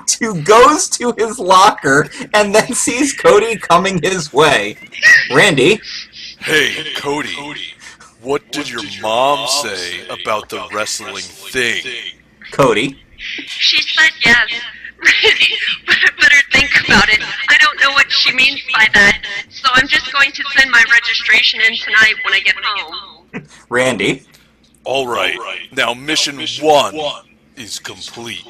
to goes to his locker and then sees Cody coming his way. Randy, Hey, Cody. Cody. What did your mom say about the wrestling thing? Cody, She said yes. but I better think about it. I don't know what she means by that. So I'm just going to send my registration in tonight when I get home. Randy, All right. Now mission one is complete.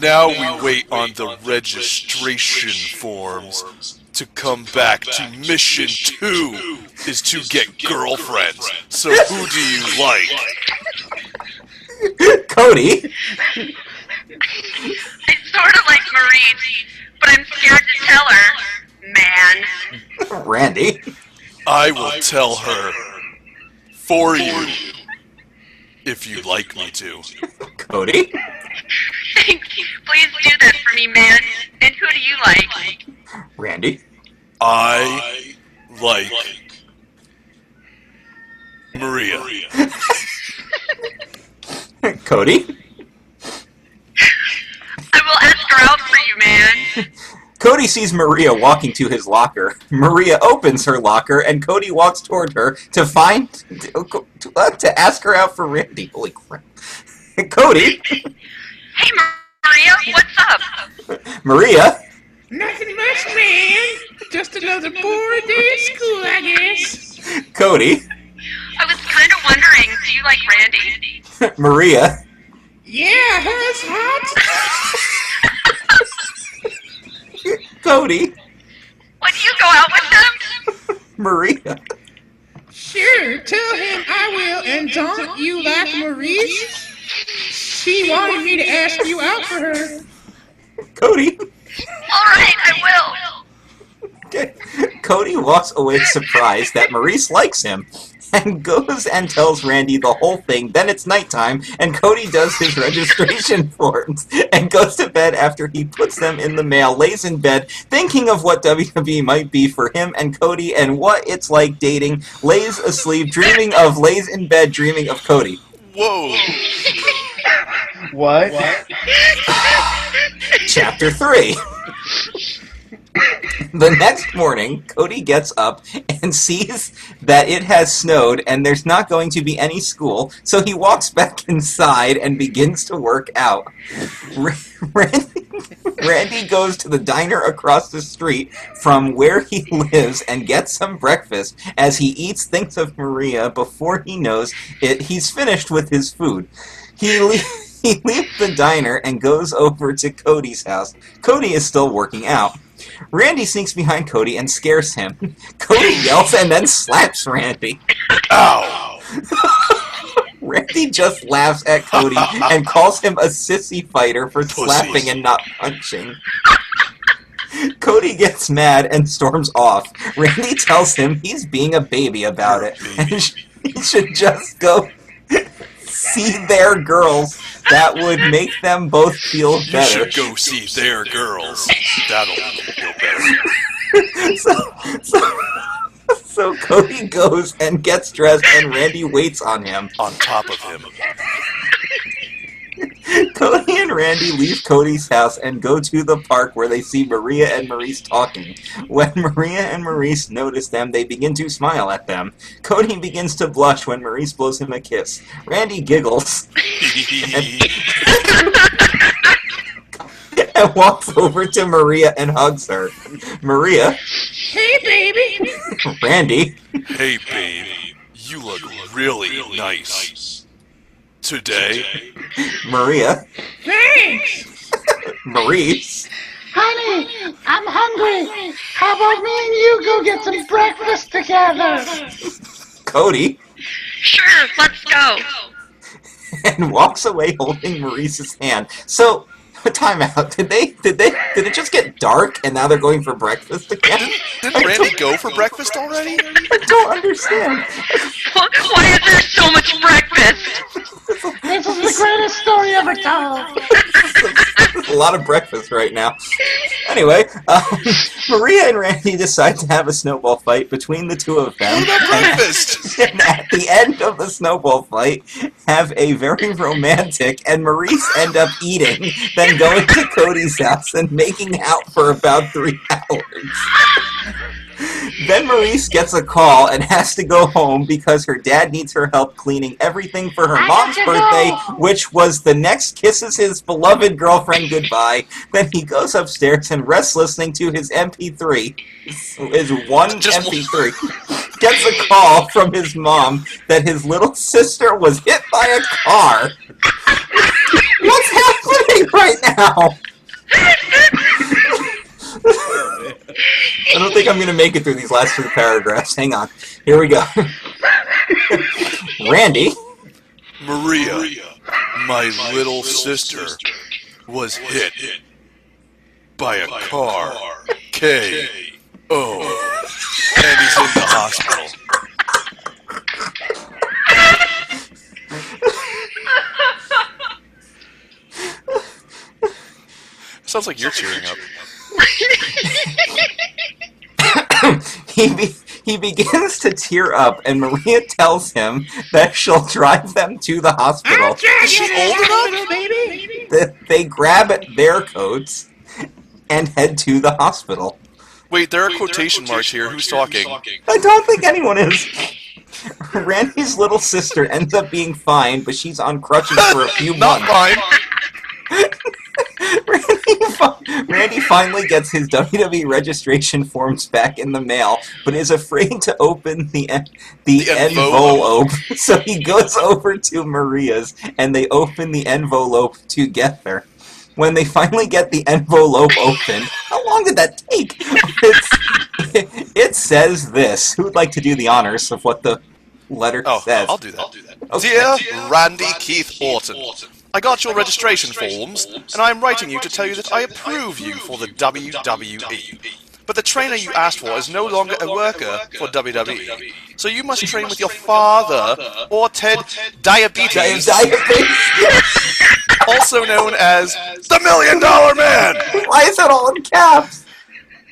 Now we wait on the registration forms to come back to mission two is to get girlfriends. So who do you like? Cody, I sort of like Marie, but I'm scared to tell her. Man. Randy, I will tell her for you if you'd like me to. Cody, Thank you. Please do that for me, man. And who do you like? Randy, I like Maria. Cody, I will ask her out for you, man. Cody sees Maria walking to his locker. Maria opens her locker, and Cody walks toward her to find to, uh, to ask her out for Randy. Holy crap! Cody, Hey, Maria, what's up? Maria, Nothing much, man. Just another boring day at school, I guess. Cody, I was kind of wondering, do you like Randy? Maria, Yeah, that's hot. Cody, Would you go out with him? Maria, Sure, tell him I will. And don't you like Maurice? She wanted me to ask you out for her. Cody. All right, I will. Okay. Cody walks away surprised that Maurice likes him and goes and tells Randy the whole thing. Then it's nighttime and Cody does his registration forms and goes to bed after he puts them in the mail, lays in bed thinking of what WWE might be for him and Cody and what it's like dating, lays asleep dreaming of lays in bed dreaming of Cody. Whoa! What? Chapter 3. the next morning, Cody gets up and sees that it has snowed and there's not going to be any school, so he walks back inside and begins to work out. Randy, Randy goes to the diner across the street from where he lives and gets some breakfast. As he eats, thinks of Maria before he knows it. He's finished with his food. He le- he leaves the diner and goes over to Cody's house. Cody is still working out. Randy sneaks behind Cody and scares him. Cody yells and then slaps Randy. Ow! Randy just laughs at Cody and calls him a sissy fighter for slapping and not punching. Cody gets mad and storms off. Randy tells him he's being a baby about it and he should just go see their girls. That would make them both feel You better. should go see their girls. That'll make you feel better. so, so, so Cody goes and gets dressed, and Randy waits on him. On top of him. Cody and Randy leave Cody's house and go to the park where they see Maria and Maurice talking. When Maria and Maurice notice them, they begin to smile at them. Cody begins to blush when Maurice blows him a kiss. Randy giggles and walks over to Maria and hugs her. Maria, Hey, baby. Randy, hey, babe. You look really nice. Today? Maria, Thanks. Maurice, Honey, I'm hungry. How about me and you go get some breakfast together? Cody Sure, let's go. and walks away holding Maurice's hand. So, time out. Did they? Did they? Did it just get dark and now they're going for breakfast again? Didn't Randy go for breakfast already? I don't understand. Why is there so much breakfast? This is the greatest story ever told. a lot of breakfast right now. Anyway, um, Maria and Randy decide to have a snowball fight between the two of them. What breakfast? And at the end of the snowball fight, have a very romantic and Maurice end up eating, then going to Cody's house and making out for about three hours. Then Maurice gets a call and has to go home because her dad needs her help cleaning everything for her I mom's birthday, go. which was the next kisses his beloved girlfriend goodbye. Then he goes upstairs and rests listening to his MP3, his one Just- MP3. Gets a call from his mom that his little sister was hit by a car. What's happening right now? I don't think I'm going to make it through these last three paragraphs. Hang on. Here we go. Randy Maria, my little sister, was hit by a car. K. O. And he's in the hospital. Sounds like you're cheering up. he be- he begins to tear up, and Maria tells him that she'll drive them to the hospital. Is she old enough? Th- They grab their coats and head to the hospital. Wait, there are quotation marks here. Who's talking? I don't think anyone is. Randy's little sister ends up being fine, but she's on crutches for a few months. Not months. mine. Randy, Randy finally gets his WWE registration forms back in the mail, but is afraid to open the the, The envelope. So he goes over to Maria's, and they open the envelope together. When they finally get the envelope open, how long did that take? It's, it says this. Who would like to do the honors of what the letter Oh, says? I'll do that. Okay. Dear Randy Keith Orton, I got your registration forms, and I am writing you to tell you that I approve you for the WWE. But the trainer you asked for is no longer a worker for WWE. So you must train with your father, or Ted Diabetes, also known as the Million Dollar Man. Why is it all in caps?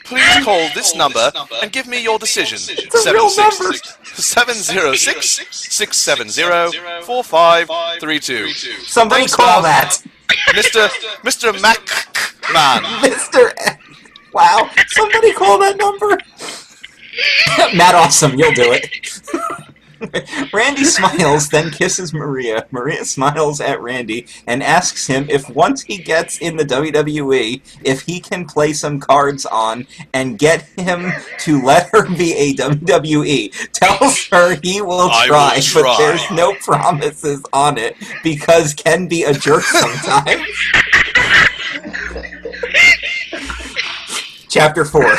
Please call this number and give me your decision. It's a real number. 706-670-4532. Somebody call that. Mr. Mr. MacMan. Mr. Wow. Somebody call that number. Matt Awesome, you'll do it. Randy smiles, then kisses Maria. Maria smiles at Randy and asks him if once he gets in the WWE, if he can play some cards on and get him to let her be a WWE. Tells her he will I will try, but there's no promises on it because can be a jerk sometimes. Chapter 4.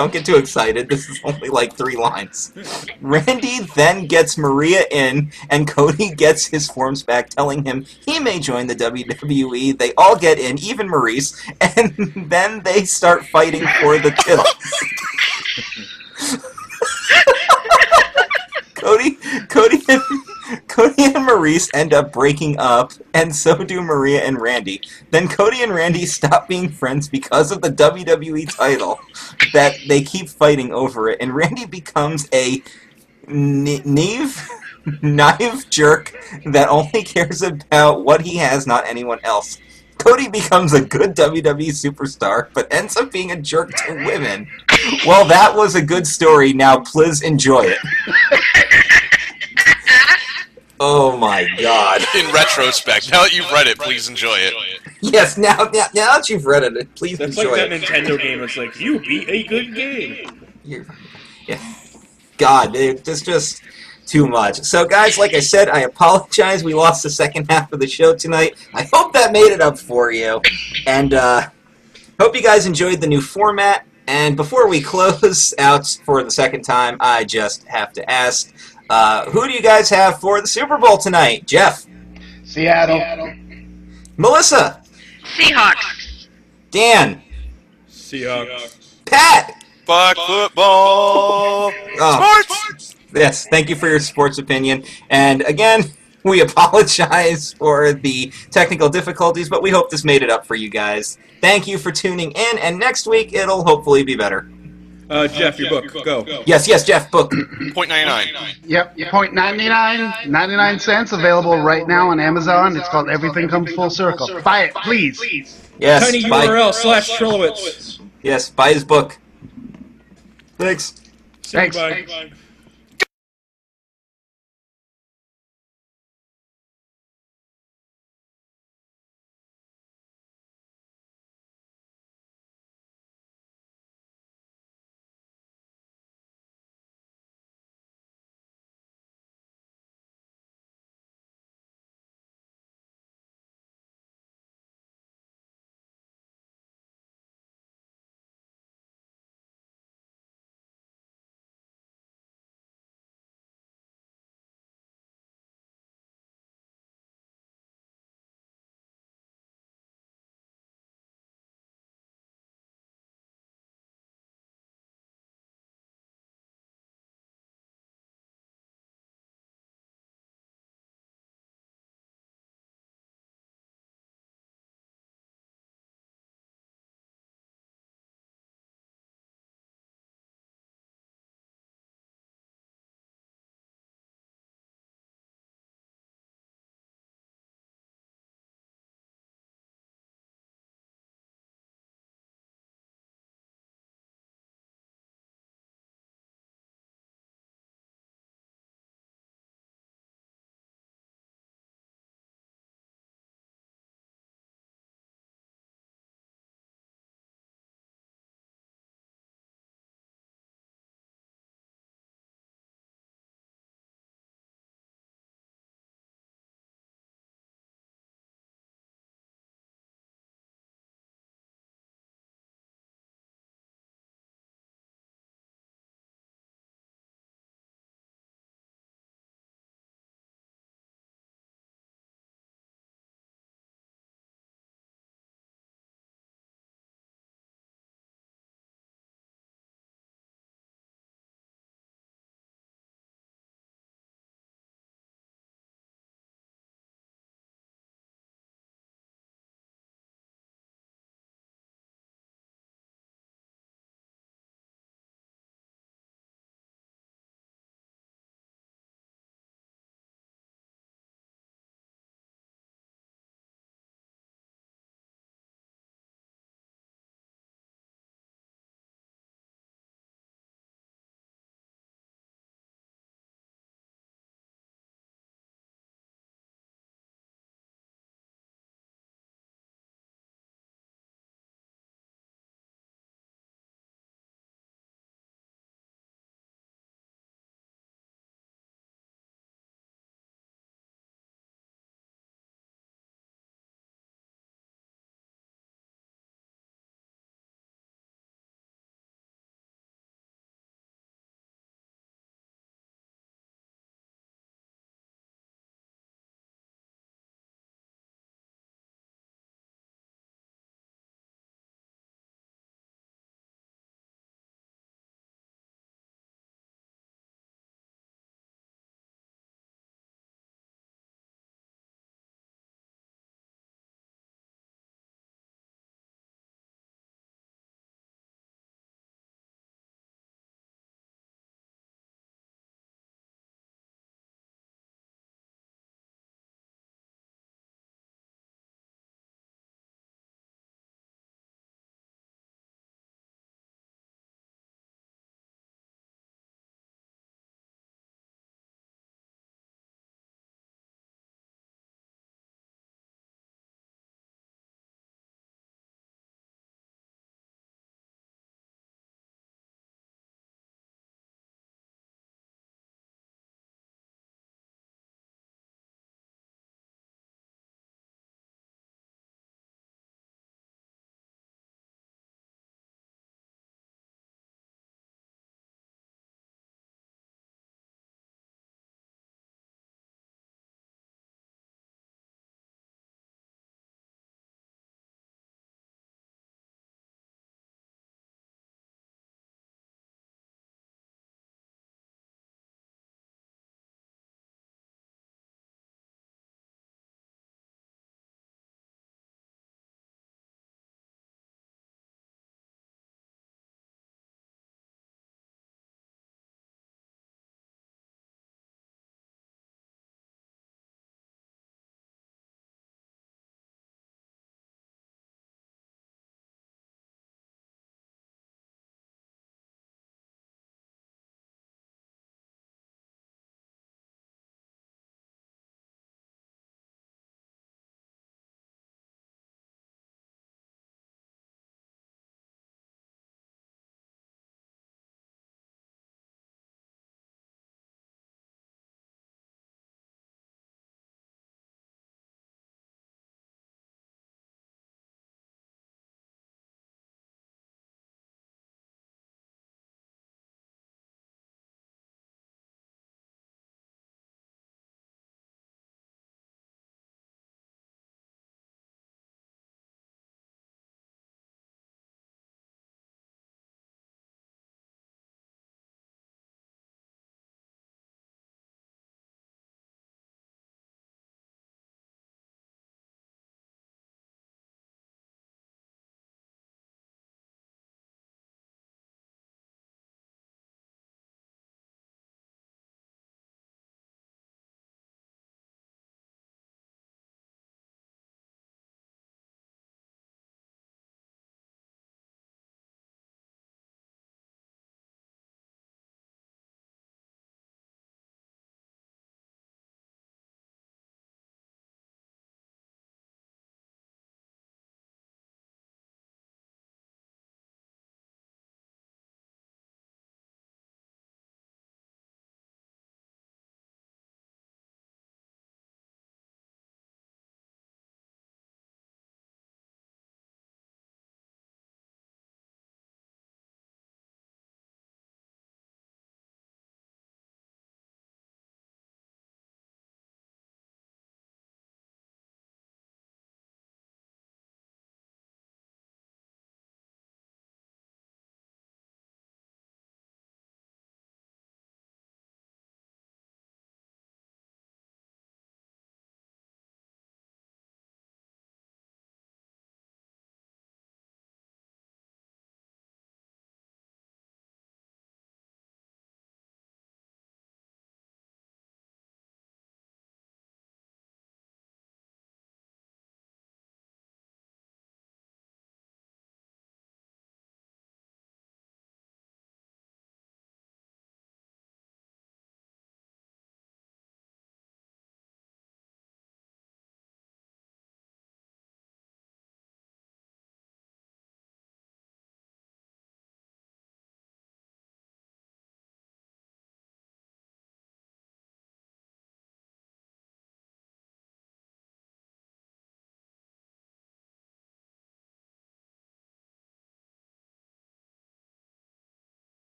Don't get too excited. This is only like three lines. Randy then gets Maria in, and Cody gets his forms back, telling him he may join the WWE. They all get in, even Maurice, and then they start fighting for the title. Cody, Cody, Cody and Maurice end up breaking up, and so do Maria and Randy. Then Cody and Randy stop being friends because of the WWE title that they keep fighting over it, and Randy becomes a knave, knife jerk that only cares about what he has, not anyone else. Cody becomes a good WWE superstar, but ends up being a jerk to women. Well, that was a good story. Now, please enjoy it. Oh my god. In retrospect, now that you've read it, please enjoy it. Yes, now, now, now that you've read it, please That's enjoy like that it. Nintendo game. It's like you beat a good game. You're- yeah. God, dude, it's just too much. So, guys, like I said, I apologize. We lost the second half of the show tonight. I hope that made it up for you. And uh, Hope you guys enjoyed the new format. And before we close out for the second time, I just have to ask, uh, who do you guys have for the Super Bowl tonight? Jeff, Seattle. Melissa, Seahawks. Dan, Seahawks. Pat. Fuck football. Oh, Sports. yes, thank you for your sports opinion. And again, we apologize for the technical difficulties, but we hope this made it up for you guys. Thank you for tuning in, and next week it'll hopefully be better. Uh, Jeff, your book. Go. Yes, yes, Jeff, book. Point ninety nine. Yep, point 99, 99 cents available right now on Amazon. It's called Everything Comes Full Circle. Buy it, please. Yes, Tiny buy, URL slash Trilowitz. yes, buy his book. Thanks. Say Thanks. goodbye.